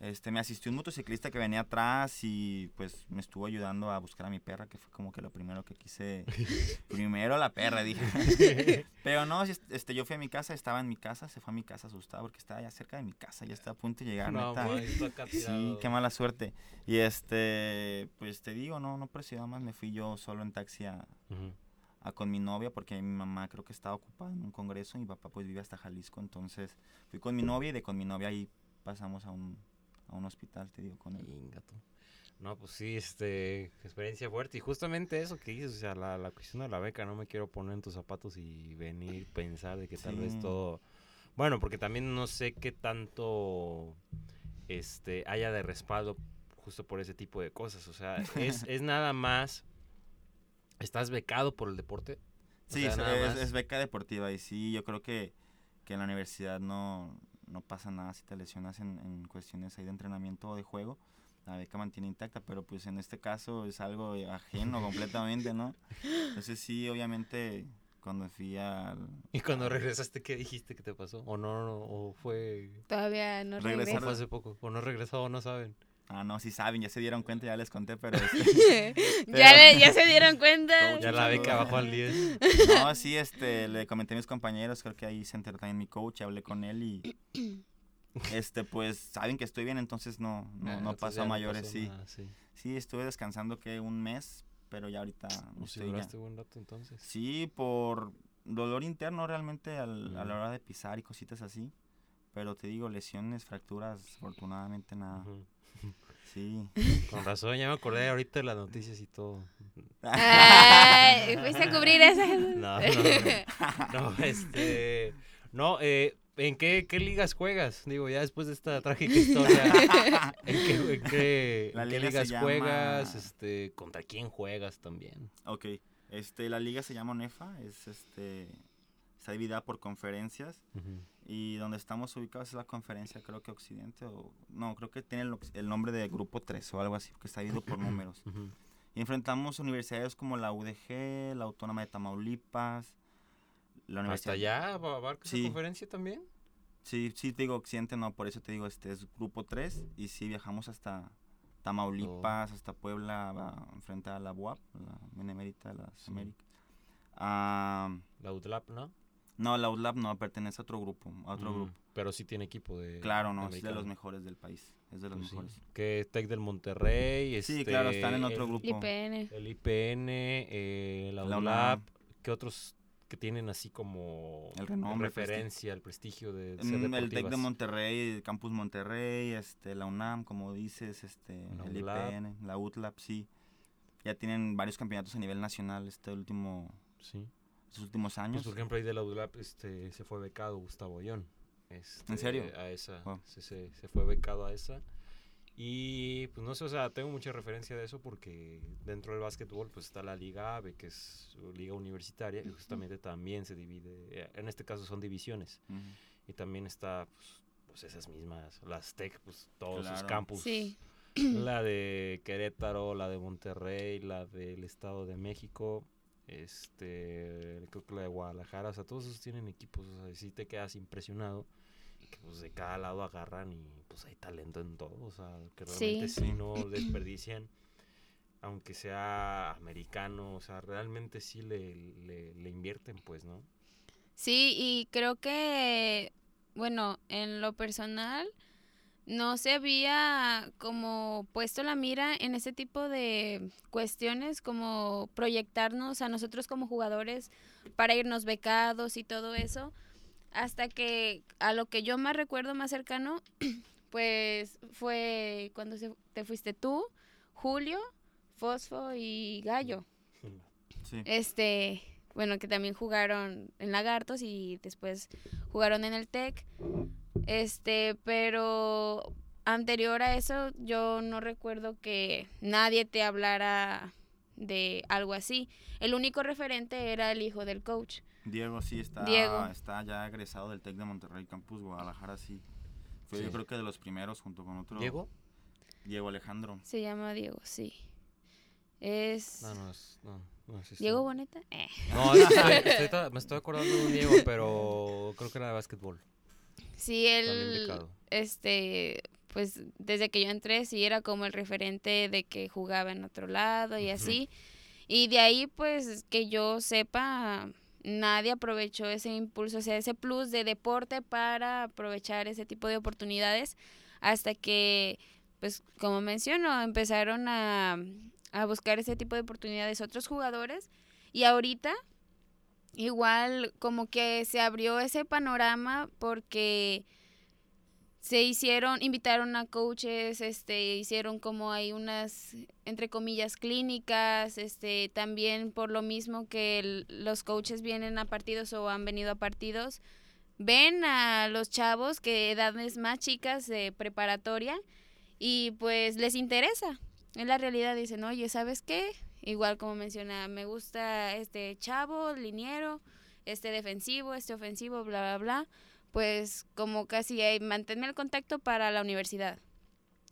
Este, me asistió un motociclista que venía atrás y pues me estuvo ayudando a buscar a mi perra, que fue como que lo primero que quise. primero la perra, dije. Pero no, este, yo fui a mi casa, estaba en mi casa, se fue a mi casa asustado porque estaba ya cerca de mi casa, ya estaba a punto de llegar, No, neta. ma, esto acá Sí, qué mala suerte. Y este, pues te digo, no, no presionaba más, me fui yo solo en taxi a, a con mi novia porque mi mamá creo que estaba ocupada en un congreso y mi papá pues vive hasta Jalisco, entonces fui con mi novia y de con mi novia ahí pasamos a un, a un hospital, te digo, con él. Inga tú. No, pues sí, este, experiencia fuerte. Y justamente eso que dices, o sea, la, la cuestión de la beca, no me quiero poner en tus zapatos y venir, pensar de que tal vez todo... Bueno, porque también no sé qué tanto este, haya de respaldo justo por ese tipo de cosas. O sea, es, es nada más... ¿Estás becado por el deporte? O Sí, sea, es, es beca deportiva y sí, yo creo que, que en la universidad no, no pasa nada si te lesionas en, en cuestiones ahí de entrenamiento o de juego. La beca mantiene intacta, pero pues en este caso es algo ajeno completamente, ¿no? Entonces sí, obviamente cuando fui al... ¿Y cuando regresaste qué dijiste que te pasó? ¿O no, o fue... Todavía no fue hace poco? ¿O no regresó o no saben? Ah, no, sí saben, ya se dieron cuenta, ya les conté, pero... este, ya, le- ya se dieron cuenta. Ya la beca bajó al 10. No, sí, este, le comenté a mis compañeros, creo que ahí se enteró también mi coach, hablé con él y... Este, pues saben que estoy bien, entonces no, no, Ah, no entonces pasó a no mayores, pasó sí. nada, sí. Sí, estuve descansando que un mes, pero ya ahorita O si estoy ya- duraste buen rato entonces. Sí, por dolor interno realmente al- a la hora de pisar y cositas así. Pero te digo, lesiones, fracturas, afortunadamente nada. Sí. Con razón, ya me acordé ahorita de las noticias y todo. Ay, fuiste a cubrir esa. No, no, no. No, este. No, eh, ¿en qué, qué ligas juegas? Digo, ya después de esta trágica historia. ¿En qué, en qué- La en qué ligas llama- juegas? Este, ¿Contra quién juegas también? Ok. Este, la liga se llama ONEFA, es este. Está dividida por conferencias. Y donde estamos ubicados es la conferencia, creo que Occidente, o. No, creo que tiene el, nombre de Grupo 3 o algo así, que está dividido por números. Y enfrentamos universidades como la UDG, la Autónoma de Tamaulipas, la ¿Hasta Universidad. allá aba- abarca esa Sí. conferencia también? Sí, sí, te digo Occidente, no, por eso te digo, este es Grupo 3 y sí viajamos hasta Tamaulipas, hasta Puebla, va, enfrente a la UAP, la Benemérita de las Sí. Américas. Ah, La UDLAP, ¿no? No, la ULAP no, pertenece a otro grupo, a otro Mm, grupo. Pero sí tiene equipo de. Claro, no, es de los mejores del país, es de los Pues sí. mejores. Que Tec del Monterrey. Sí, claro, están en este, otro el- grupo. IPN. El IPN, eh, la, La ULAP, UNAM. ¿qué otros que tienen así como El renombre, el referencia, el prestigio de, de ser Mm, el TEC de? Monterrey, el Campus Monterrey, este, la UNAM, como dices, este, La el ULAP. IPN, la UTLAP, sí. Ya tienen varios campeonatos a nivel nacional este último, Sí. Estos últimos Pues, años. por ejemplo, ahí de la ULAP este, se fue becado Gustavo Ayón. Este, serio? A esa. Wow. Se, se, se fue becado a esa. Y pues no sé, o sea, tengo mucha referencia de eso porque dentro del básquetbol pues está la Liga AVE, que es liga universitaria, y justamente también se divide, eh, en este caso son divisiones, Ujú. y también está pues, pues, esas mismas, las TEC, pues todos sus Claro. campus, Sí. la de Querétaro, la de Monterrey, la del Estado de México, este, creo que la de Guadalajara, o sea, todos esos tienen equipos, o sea, sí te quedas impresionado que pues de cada lado agarran y pues hay talento en todo, o sea, que Sí. realmente sí, no desperdician, aunque sea americano, o sea, realmente sí le, le, le invierten, pues, ¿no? Sí, y creo que, bueno, en lo personal, no se había como puesto la mira en ese tipo de cuestiones, como proyectarnos a nosotros como jugadores para irnos becados y todo eso, hasta que a lo que yo más recuerdo más cercano, pues fue cuando se- te fuiste tú, Julio, Fosfo y Gallo. Sí. Este, bueno, que también jugaron en Lagartos y después jugaron en el TEC. Este, pero anterior a eso yo no recuerdo que nadie te hablara de algo así. El único referente era el hijo del coach. Diego sí está, Diego. está ya egresado del TEC de Monterrey Campus Guadalajara, sí. Fue Sí. yo creo que de los primeros junto con otro. ¿Diego? Diego Alejandro. Se llama Diego, sí. Es No, no, es, no, no es este. Diego Boneta. Eh. No, estoy- me estoy acordando de un Diego, pero creo que era de básquetbol. Sí, él, este, pues desde que yo entré, sí era como el referente de que jugaba en otro lado y así. Y de ahí, pues, que yo sepa, nadie aprovechó ese impulso, o sea, ese plus de deporte para aprovechar ese tipo de oportunidades hasta que, pues, como menciono, empezaron a, a buscar ese tipo de oportunidades otros jugadores. Y ahorita igual como que se abrió ese panorama porque se hicieron, invitaron a coaches, este, hicieron como hay unas, entre comillas, clínicas, este, también por lo mismo que los coaches vienen a partidos o han venido a partidos, ven a los chavos que edades más chicas de preparatoria y pues les interesa. En la realidad dicen, oye, ¿sabes qué? Igual como menciona, me gusta este chavo, liniero, este defensivo, este ofensivo, bla, bla, bla. Pues como casi hay, mantener el contacto para la universidad.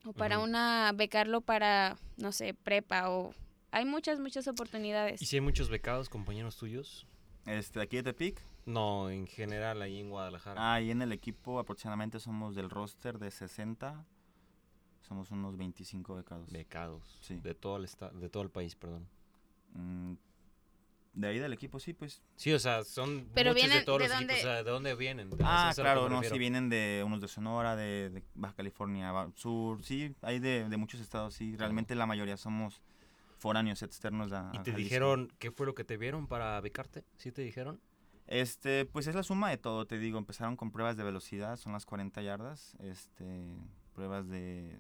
O para Ujú. una, becarlo para, no sé, prepa o... Hay muchas, muchas oportunidades. ¿Y si hay muchos becados, compañeros tuyos? Este, aquí de Tepic. No, en general ahí en Guadalajara. Ah, y en el equipo aproximadamente somos del roster de 60. Somos unos 25 becados. Becados. Sí. De todo el esta- de todo el país, perdón. Mm, de ahí del equipo, sí, pues. Sí, o sea, son Pero muchos de todos ¿de los equipos. dónde? O sea, ¿de dónde vienen? Ah, claro, no, sí vienen de unos de Sonora, de, de Baja California Sur, sí, hay de, de muchos estados, sí. Realmente la mayoría somos foráneos externos a, ¿Y te Jalisco. dijeron qué fue lo que te vieron para becarte? ¿Sí te dijeron? Este, pues es la suma de todo, te digo. Empezaron con pruebas de velocidad, son las 40 yardas. Este, pruebas de,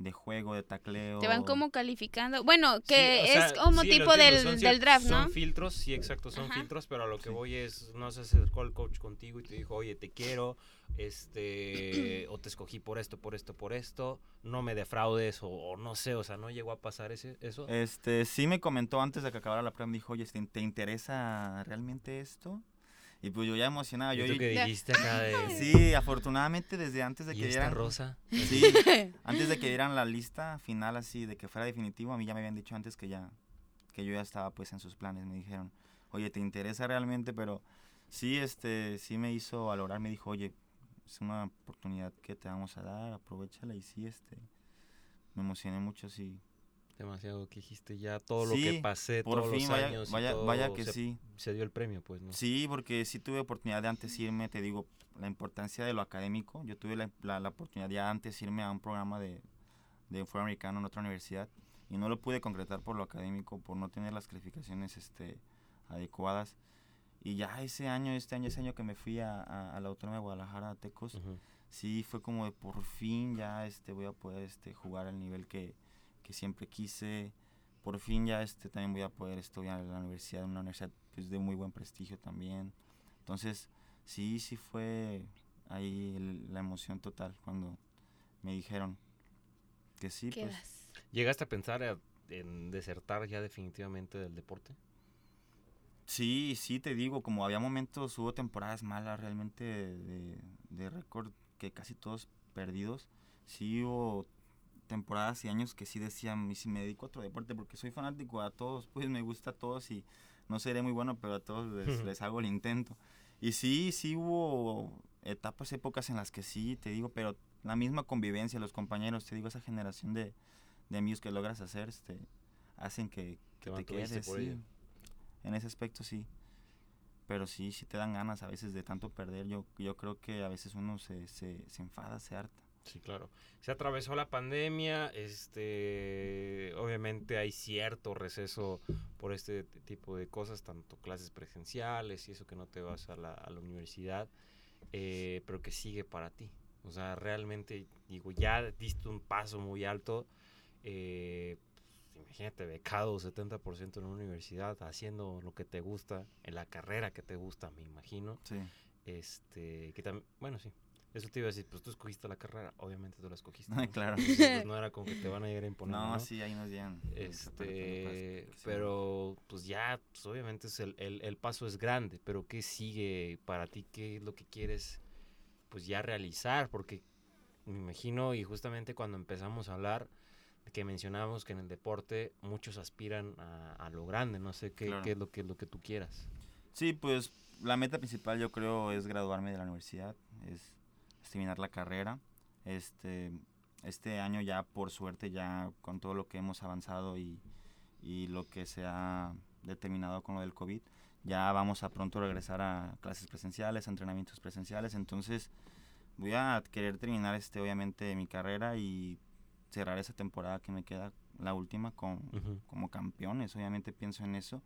de juego, de tacleo. Te van como calificando. Bueno, que Sí, o es como sí, tipo del, son del draft, ¿no? Son filtros, sí, exacto, son Ajá. filtros, pero a lo que Sí. voy es, no se acercó el coach contigo y te dijo, oye, te quiero, este, o te escogí por esto, por esto, por esto, no me defraudes, o, o no sé, o sea, no llegó a pasar ese, eso. Este, sí me comentó antes de que acabara la prueba, me dijo, oye, ¿te, te interesa realmente esto? Y pues yo ya emocionado, yo, ¿Y tú que dijiste acá de, sí, afortunadamente desde antes de ¿y que esta dieran, rosa? sí, antes de que dieran la lista final así, de que fuera definitivo, a mí ya me habían dicho antes que ya, que yo ya estaba pues en sus planes, me dijeron, oye, ¿te interesa realmente? Pero sí, este, sí me hizo valorar, me dijo, oye, es una oportunidad que te vamos a dar, aprovechala y sí, este, me emocioné mucho, sí. Demasiado que dijiste ya todo lo que Sí, pasé, Por todos fin, los vaya, años vaya, todo vaya que se, sí. se dio el premio, pues, ¿no? Sí, porque sí tuve oportunidad de antes irme, te digo, la importancia de lo académico. Yo tuve la, la- la oportunidad ya antes irme a un programa de, de fútbol americano en otra universidad y no lo pude concretar por lo académico, por no tener las calificaciones este, adecuadas. Y ya ese año, este año, ese año que me fui a, a- a la Autónoma de Guadalajara, a Tecos, Ujú. sí fue como de por fin ya este, voy a poder este, jugar al nivel que, que siempre quise. Por fin ya este, también voy a poder estudiar en la universidad, una universidad pues, de muy buen prestigio también. Entonces, sí, sí fue ahí el- la emoción total cuando me dijeron. que sí, pues. Quedas. ¿Llegaste a pensar a- en desertar ya definitivamente del deporte? Sí, sí, te digo, como había momentos, hubo temporadas malas realmente de, de récord que casi todos perdidos. Sí hubo temporadas y años que sí decían, y si me dedico a otro deporte, porque soy fanático a todos, pues me gusta a todos y no seré muy bueno, pero a todos les, les hago el intento. Y sí, sí hubo etapas, épocas en las que sí, te digo, pero la misma convivencia, los compañeros, te digo, esa generación de, de amigos que logras hacer, este, hacen que, que te quedes, por sí. En ese aspecto sí. Pero sí, sí te dan ganas a veces de tanto perder. Yo, yo creo que a veces uno se, se, se enfada, se harta. Sí, claro. Se atravesó la pandemia, este, obviamente hay cierto receso por este tipo de cosas, tanto clases presenciales y eso que no te vas a la, a la universidad, eh, pero que sigue para ti. O sea, realmente, digo, ya diste un paso muy alto. eh, pues, imagínate, becado 70% en una universidad, haciendo lo que te gusta, en la carrera que te gusta, me imagino. Sí. Este, que también, bueno, sí. Eso te iba a decir, pues tú escogiste la carrera, obviamente tú la escogiste. ¿no? claro. Entonces, pues, no era como que te van a llegar a imponer. No, No, sí, ahí nos llegan. Este, pero pues ya, pues obviamente es el, el, el paso es grande, pero ¿qué sigue para ti? ¿Qué es lo que quieres pues ya realizar? Porque me imagino, y justamente cuando empezamos a hablar, que mencionábamos que en el deporte muchos aspiran a, a lo grande, no sé qué, Claro. qué es lo que, lo que tú quieras. Sí, pues la meta principal yo creo es graduarme de la universidad, es terminar la carrera. Este, este año ya por suerte ya con todo lo que hemos avanzado y, y lo que se ha determinado con lo del COVID, ya vamos a pronto regresar a clases presenciales, a entrenamientos presenciales, entonces voy a querer terminar este obviamente mi carrera y cerrar esa temporada que me queda, la última, con, Ujú. como campeones, obviamente pienso en eso.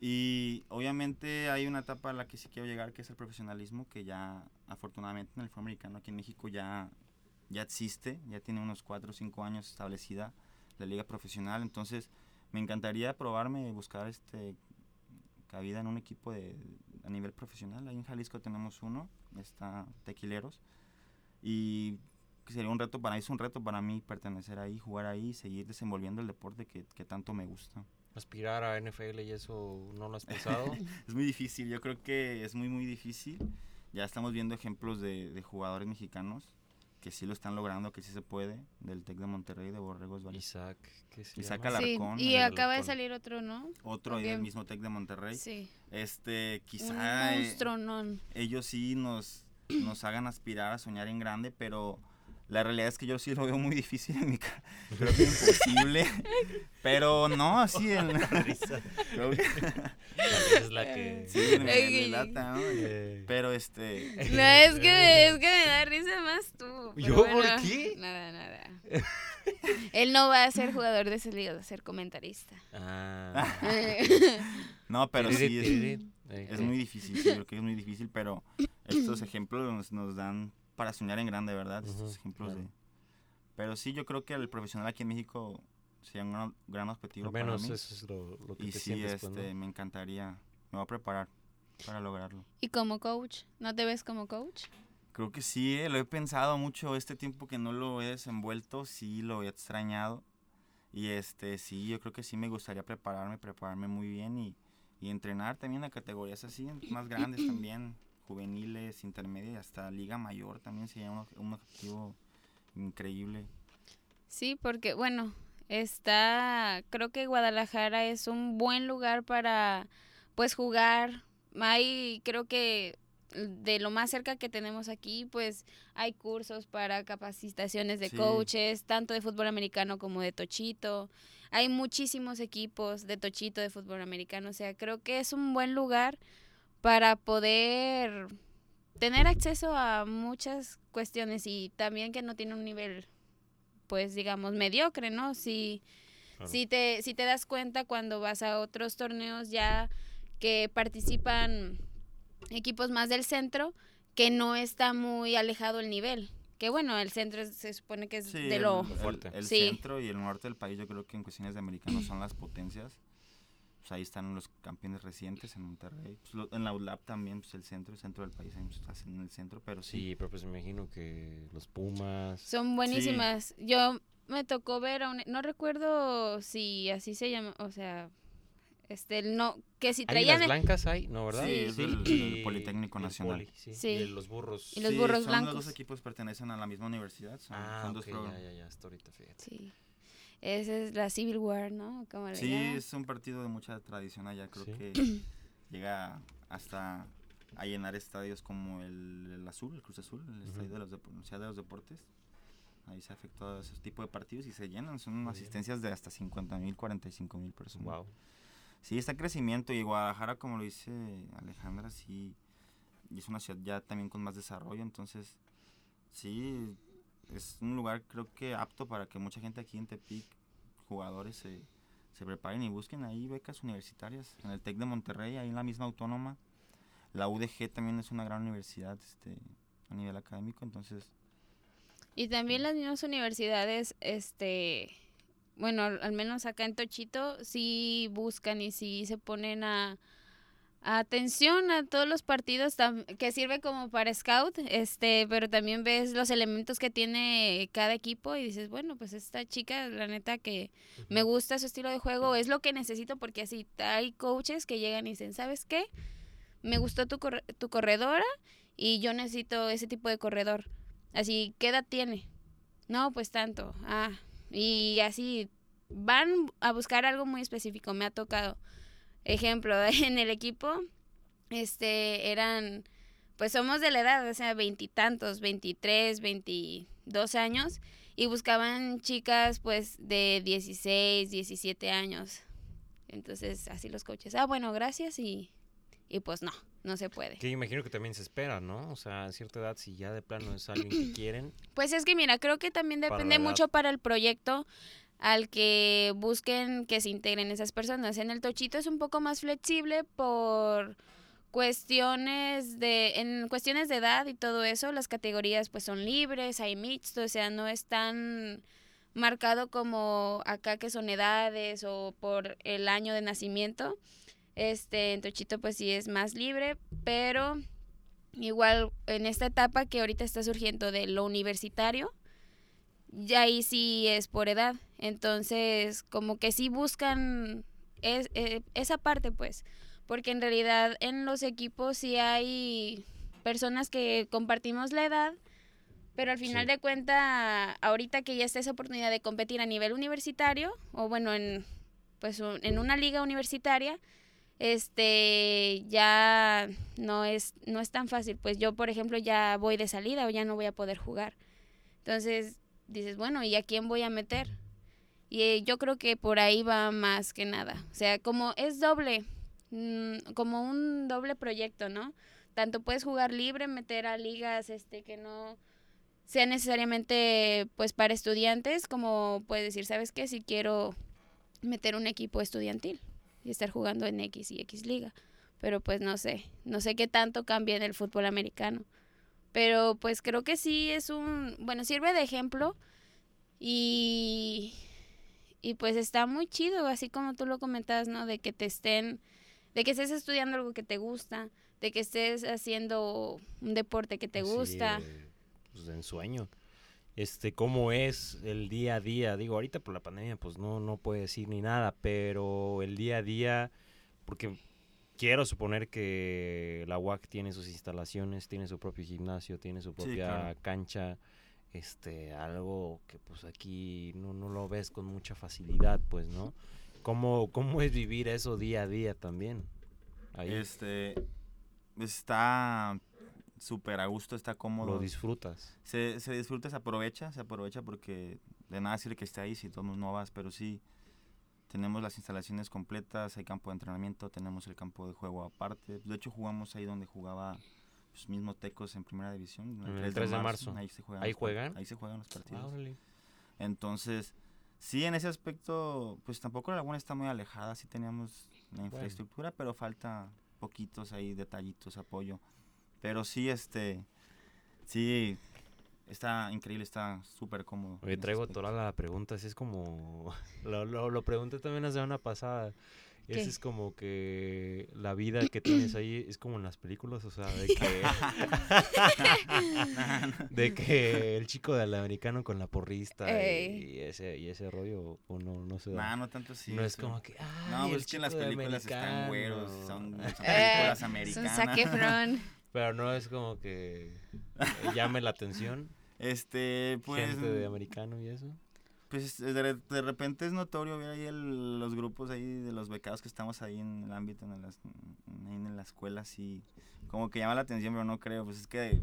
Y obviamente hay una etapa a la que sí quiero llegar, que es el profesionalismo, que ya afortunadamente en el fútbol americano aquí en México ya, ya existe, ya tiene unos 4 o 5 años establecida la liga profesional, entonces me encantaría probarme, buscar este cabida en un equipo de, a nivel profesional. Ahí en Jalisco tenemos uno, está Tequileros, y sería un reto para es un reto para mí pertenecer ahí, jugar ahí, seguir desenvolviendo el deporte que, que tanto me gusta. Aspirar a NFL y eso no lo has pensado. Es muy difícil, yo creo que es muy, muy difícil. Ya estamos viendo ejemplos de, de jugadores mexicanos que sí lo están logrando, que sí se puede, del TEC de Monterrey, de Borregos Valley. Isaac, ¿qué se Isaac llama? Sí, Alarcón, y acaba de salir otro, ¿no? Otro del mismo TEC de Monterrey. Sí. Este, Un quizá eh, monstruo, no. ellos sí nos, nos hagan aspirar a soñar en grande, pero la realidad es que yo sí lo veo muy difícil en mi cara. Creo que imposible. pero no, así en... creo que- es la que... sí, me, me lata, ¿no? Eh, Pero este... No, es que, es que me da risa más tú. ¿Yo? ¿Por qué? Nada, nada. Él no va a ser jugador de esa liga, va a ser comentarista. Ah. No, pero sí es, eh, es eh. muy difícil, sí, creo que es muy difícil, pero estos ejemplos nos, nos dan para soñar en grande, ¿verdad? Ujú, Estos ejemplos claro. de... Pero sí, yo creo que el profesional aquí en México sería un gran, objetivo Al menos para mí. eso es lo, lo que y te sí, sientes, este, pues, ¿no? me encantaría, me voy a preparar para lograrlo. ¿Y como coach? ¿No te ves como coach? Creo que sí, eh, lo he pensado mucho este tiempo que no lo he desenvuelto, sí lo he extrañado. Y este, sí, yo creo que sí me gustaría prepararme, prepararme muy bien y, y entrenar también a categorías así, más grandes también, juveniles, intermedias y hasta liga mayor también sería un, un objetivo increíble. Sí, porque bueno, está, creo que Guadalajara es un buen lugar para pues jugar. Hay, creo que de lo más cerca que tenemos aquí, pues hay cursos para capacitaciones de Sí. coaches, tanto de fútbol americano como de tochito. Hay muchísimos equipos de tochito de fútbol americano, o sea, creo que es un buen lugar para poder tener acceso a muchas cuestiones y también que no tiene un nivel pues digamos mediocre, ¿no? Si Claro. si te si te das cuenta cuando vas a otros torneos ya que participan equipos más del centro que no está muy alejado el nivel. Que bueno, el centro es- se supone que es Sí, de el, lo el- Fuerte. el Sí. centro y el norte del país yo creo que en cuestiones de americanos son las potencias. Pues ahí están los campeones recientes en Monterrey. Pues lo- en la ULAP también, pues el centro, el centro del país, ahí pues, en el centro, pero sí. Sí, pero pues me imagino que los Pumas... son buenísimas. Yo me tocó ver a un, no recuerdo si así se llama, o sea, este, el no, que si traían el- blancas hay, ¿no, verdad? Sí, es del- del Politécnico el Nacional. Poli, sí. Sí. Y los burros. Y los Sí, burros son blancos. Los dos equipos pertenecen a la misma universidad. Son, Ah, son dos ya, ya, ya, hasta ahorita, fíjate. Sí. Esa es la Civil War, ¿no? Como Sí, es un partido de mucha tradición allá. Creo Sí. que llega hasta a llenar estadios como el, el Azul, el Cruz Azul, el estadio Ujú. de los Dep- Universidad de los Deportes. Ahí se afectó a ese tipo de partidos y se llenan. Son Muy bien. asistencias de hasta 50 mil, 45 mil personas. Wow. Sí, está en crecimiento y Guadalajara, como lo dice Alejandra, sí, y es una ciudad ya también con más desarrollo, entonces sí, es un lugar creo que apto para que mucha gente aquí en Tepic, jugadores, se, se preparen y busquen ahí becas universitarias, en el TEC de Monterrey, ahí en la misma autónoma, la UDG también es una gran universidad este, a nivel académico, entonces Y también las mismas universidades, este, bueno, al menos acá en Tochito, sí buscan y sí se ponen a atención a todos los partidos que sirve como para scout, este, pero también ves los elementos que tiene cada equipo y dices, bueno, pues esta chica, la neta que me gusta su estilo de juego, es lo que necesito porque así hay coaches que llegan y dicen, ¿sabes qué? Me gustó tu, corre- tu corredora y yo necesito ese tipo de corredor. Así, ¿qué edad tiene? No, pues tanto. Ah, y así van a buscar algo muy específico. Me ha tocado. Ejemplo, en el equipo, este, eran, pues somos de la edad, o sea, veintitantos, veintitrés, veintidós años, y buscaban chicas, pues, de 16, 17 años. Entonces, así los coaches, ah, bueno, gracias, y, y pues no, no se puede. Que imagino que también se espera, ¿no? O sea, a cierta edad, si ya de plano es alguien que quieren, Pues es que mira, creo que también depende mucho para el proyecto al que busquen que se integren esas personas. En el Tochito es un poco más flexible por cuestiones de en cuestiones de edad y todo eso, las categorías pues son libres, hay mixto, o sea, no es tan marcado como acá que son edades o por el año de nacimiento. Este, en Tochito pues sí es más libre, pero igual en esta etapa que ahorita está surgiendo de lo universitario, ya ahí sí es por edad. Entonces, como que sí buscan es, eh, esa parte, pues, porque en realidad en los equipos sí hay personas que compartimos la edad, pero al final Sí. de cuenta, ahorita que ya está esa oportunidad de competir a nivel universitario, o bueno, en, pues, en una liga universitaria, este ya no es no es tan fácil pues yo por ejemplo ya voy de salida o ya no voy a poder jugar entonces dices bueno y a quién voy a meter y eh, yo creo que por ahí va más que nada o sea como es doble mm, como un doble proyecto no tanto puedes jugar libre meter a ligas este que no sean necesariamente pues para estudiantes como puedes decir sabes qué si quiero meter un equipo estudiantil y estar jugando en X y X liga. Pero pues no sé, no sé qué tanto cambia en el fútbol americano. Pero pues creo que sí es un, bueno, sirve de ejemplo y, y pues está muy chido, así como tú lo comentabas, ¿no? De que te estén, de que estés estudiando algo que te gusta, de que estés haciendo un deporte que te gusta. pues, de ensueño. Este, cómo es el día a día. Digo, ahorita por la pandemia, pues no, no puede decir ni nada, pero el día a día, porque quiero suponer que la UAC tiene sus instalaciones, tiene su propio gimnasio, tiene su Sí, propia claro. cancha, este, algo que pues aquí no, no lo ves con mucha facilidad, pues, ¿no? ¿Cómo, cómo es vivir eso día a día también? Ahí este está súper a gusto, está cómodo. lo disfrutas. se, se disfruta, se aprovecha, se aprovecha porque de nada sirve que esté ahí si tú no vas, pero sí tenemos las instalaciones completas, hay campo de entrenamiento, tenemos el campo de juego aparte. De hecho jugamos ahí donde jugaba pues, mismo Tecos en primera división, el 3 de marzo. Ahí se juegan. ¿Ahí juegan? Ahí se juegan los partidos. Ah. Entonces, sí, en ese aspecto, pues tampoco la laguna está muy alejada, sí teníamos la infraestructura, pero falta poquitos ahí detallitos, apoyo. Pero sí, este, sí, está increíble, está súper cómodo. Ese traigo aspecto. atorada la pregunta, así es como, lo, lo, lo pregunté también la semana pasada, ¿Qué? Es como que la vida que tienes ahí es como en las películas, o sea, de que de que el chico del americano con la porrista y ese y ese rollo o no no se da. Nah, no tanto así. no es como que ay, No, el pues es que en las películas están güeros, son, son Eh, películas americanas. Zac Efron. Pero no es como que llame la atención Este, pues, gente de americano y eso. pues de, de repente es notorio ver ahí el- los grupos ahí de los becados que estamos ahí en el ámbito, en las, ahí en la escuela, así, como que llama la atención, pero no creo, pues es que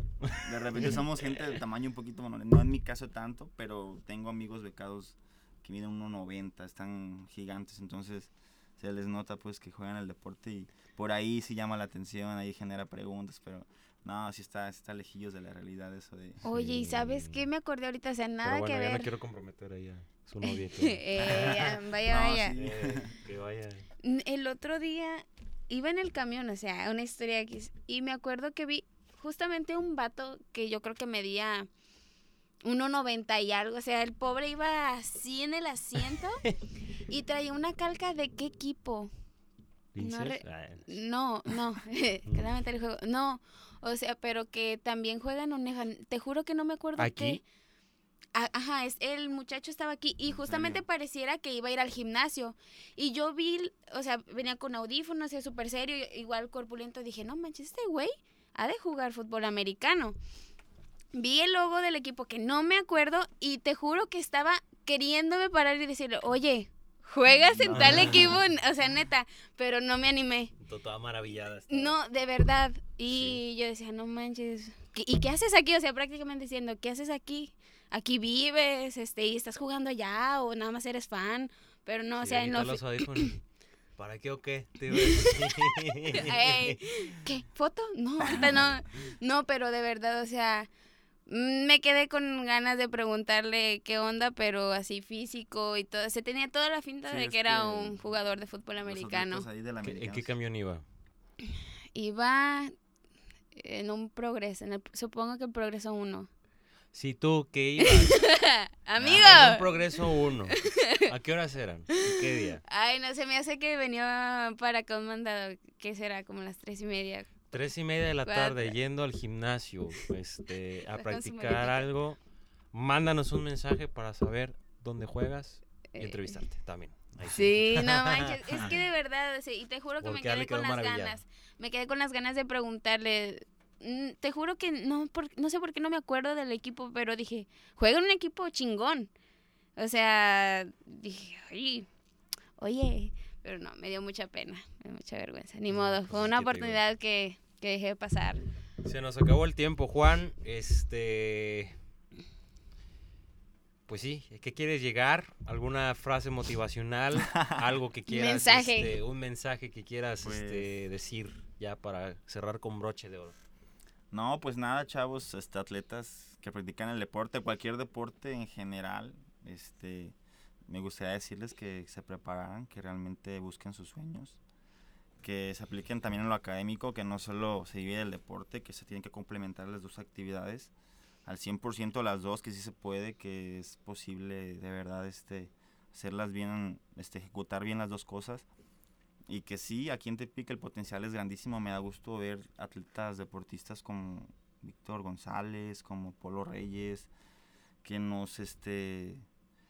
de repente somos gente de tamaño un poquito menor, no en mi caso tanto, pero tengo amigos becados que miden 1.90, están gigantes, entonces se les nota pues que juegan el deporte y por ahí sí llama la atención, ahí genera preguntas, pero no, sí está, sí está lejillos de la realidad eso de... Oye, ¿y sabes qué me acordé ahorita? O sea, Pero nada bueno, que ya ver. no quiero comprometer a su novia. que, Eh, ya, vaya, No, vaya. sí. eh, que vaya. El otro día iba en el camión, o sea, una historia X, y me acuerdo que vi justamente un vato que yo creo que medía 1.90 y algo, o sea, el pobre iba así en el asiento y traía una calca de qué equipo. Re- Ah, No, no, claramente el juego, no, o sea, pero que también juegan Oneja, te juro que no me acuerdo ¿Aquí? qué. Ajá, es, el muchacho estaba aquí y ¿En justamente pareciera que iba a ir al gimnasio. Y yo vi, o sea, venía con audífonos, y súper serio, igual corpulento. Dije, no manches, este güey ha de jugar fútbol americano. Vi el logo del equipo que no me acuerdo y te juro que estaba queriéndome parar y decirle, oye, juegas en tal No. equipo, o sea, neta, pero no me animé. to- Toda maravillada. estaba. No, de verdad. Y yo decía, no manches. ¿qué- ¿Y qué haces aquí? O sea, prácticamente diciendo, ¿qué haces aquí? Aquí vives, este, y estás jugando allá, o nada más eres fan. Pero no, o sea, están los. ¿Para qué o qué? Te iba a decir. Ey, ¿Qué? ¿Foto? No, ahorita no. No, pero de verdad, o sea, me quedé con ganas de preguntarle qué onda, pero así físico y todo. Se tenía toda la finta Sí, de que era que un jugador de fútbol americano. ¿Qué- ¿En qué sí. camión iba? Iba en un progreso, en el- supongo que el progreso 1. Si tú que ibas ¡Amigo! en un progreso 1, ¿a qué horas eran? ¿Y ¿Qué día? Ay, no, se me hace que venía para acá un mandado, que será como las tres y media. Tres y media de la tarde yendo al gimnasio este, a practicar algo. Mándanos un mensaje para saber dónde juegas y Eh, entrevistarte también. Sí, no manches, es que de verdad, sí, y te juro que me quedé con las ganas, me quedé con las ganas de preguntarle, mm, te juro que no, por- no sé por qué no me acuerdo del equipo, pero dije, juega en un equipo chingón, o sea, dije, oye, oye, pero no, me dio mucha pena, me dio mucha vergüenza, ni No, modo, pues fue una oportunidad que, que dejé pasar. Se nos acabó el tiempo, Juan. Este. Pues sí, ¿qué quieres llegar? ¿Alguna frase motivacional? ¿Algo que quieras? Mensaje. este, un mensaje que quieras Pues- este, decir ya para cerrar con broche de oro. No, pues nada, chavos, este, atletas que practican el deporte, cualquier deporte en general, este, me gustaría decirles que se prepararan, que realmente busquen sus sueños, que se apliquen también en lo académico, que no solo se divide el deporte, que se tienen que complementar las dos actividades al 100% las dos, que sí se puede, que es posible de verdad este, hacerlas bien, este, ejecutar bien las dos cosas y que sí, aquí en Tepic el potencial es grandísimo. Me da gusto ver atletas deportistas como Víctor González, como Polo Reyes, que nos este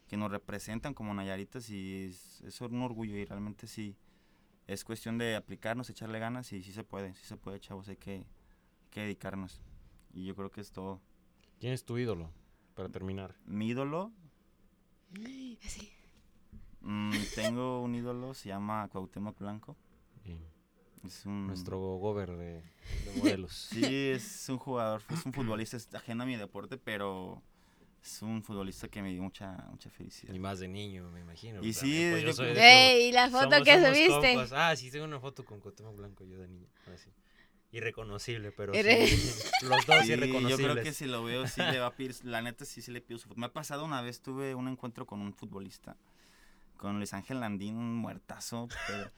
que nos representan como Nayaritas y es, es un orgullo y realmente sí es cuestión de aplicarnos, echarle ganas y sí se puede, sí se puede, chavos, hay que, hay que dedicarnos. Y yo creo que es todo. ¿Quién es tu ídolo? Para terminar. Mi ídolo, Así. mm, tengo un ídolo, se llama Cuauhtémoc Blanco. Es un, Nuestro gober de, de modelos. Sí, es un jugador, es un futbolista, es ajeno a mi deporte, pero es un futbolista que me dio mucha, mucha felicidad. Y más de niño, me imagino. Y sí, pues, yo yo soy de todo. Ey, ¿y la foto Somos- que somos subiste? compas. Ah, sí, tengo una foto con Cuauhtémoc Blanco yo de niño. así. Irreconocible, pero Irre- sí, los dos Sí, yo irreconocibles. creo que si lo veo, sí le va a pedir, la neta sí, sí le pido su foto. Me ha pasado una vez, tuve un encuentro con un futbolista, con Luis Ángel Landín, un muertazo, pero,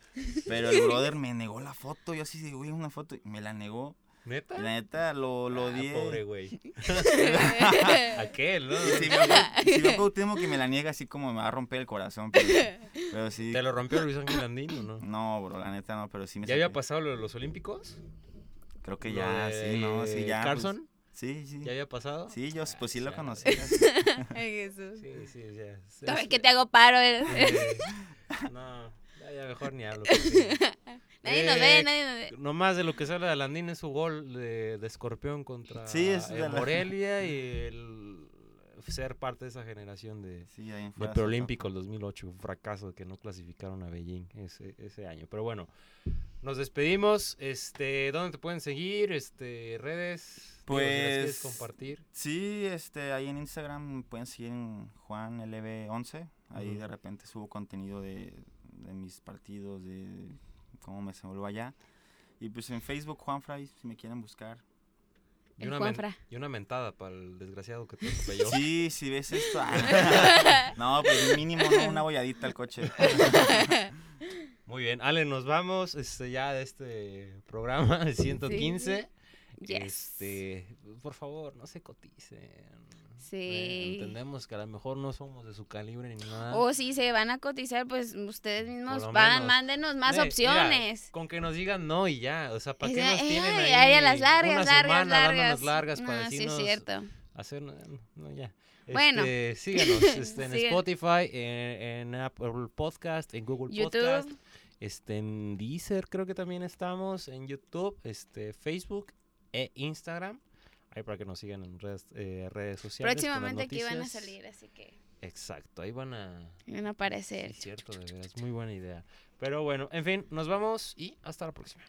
pero el brother me negó la foto, yo así de, güey, una foto, y me la negó. ¿Neta? La neta, lo, lo Ah, odié. pobre güey. Aquel, ¿no? Si me, si me Cuauhtémoc que me la niega así como me va a romper el corazón, pero, pero sí. ¿Te lo rompió Luis Ángel Andino, no? No, bro, la neta no, pero sí me ¿Ya había pasado lo de los Olímpicos? Creo que Lo ya, sí, no, sí, ya. pues, ¿Carson? sí, sí. ¿Ya había pasado? Sí, yo pues sí lo conocía. Ay, Jesús. Sí, sí, ya. Sí, sí. que te hago paro. eh. Eh, no, ya, ya mejor ni hablo. Nadie nos Eh, ve, nadie nos ve. Nomás de lo que sale de Landín es su gol de, de Escorpión contra Sí, es eh, la- Morelia y el ser parte de esa generación de, Sí, de preolímpicos 2008. Un fracaso que no clasificaron a Beijing ese, ese año. Pero bueno, nos despedimos. Este, ¿Dónde te pueden seguir? Este, redes. Digo, si las quieres Pues, compartir. Sí, este, ahí en Instagram me pueden seguir en JuanLB11. Ahí de repente subo contenido de, de mis partidos, de cómo me desenvuelvo allá. Y pues en Facebook, Juanfray, si me quieren buscar. Y una, Juanfra. y una mentada para el desgraciado que te atropelló. Sí, si ves esto. ah. no, pues mínimo no, una bolladita al coche. Muy bien, Ale, nos vamos este, ya de este programa, el 115. Yes. Este, por favor, no se coticen. Sí. Eh, entendemos que a lo mejor no somos de su calibre ni nada. O si se van a cotizar, pues ustedes mismos van, menos. mándenos más Eh, mira, opciones. con que nos digan no y ya, o sea, ¿para qué nos tienen ay, ahí ay, a las largas, una largas, semana largas. dándonos largas para Ah, sí, es decirnos cierto. hacer no, no, ya. Bueno. Este, síganos este, en. Spotify, en, en Apple Podcast, en Google Podcast, YouTube, este, en Deezer creo que también estamos, en YouTube, este, Facebook e Instagram. Ahí para que nos sigan en redes, eh, redes sociales. próximamente aquí van a salir, así que Exacto, ahí van a... van a aparecer. Sí, cierto, de veras, muy buena idea. Pero bueno, en fin, nos vamos y hasta la próxima.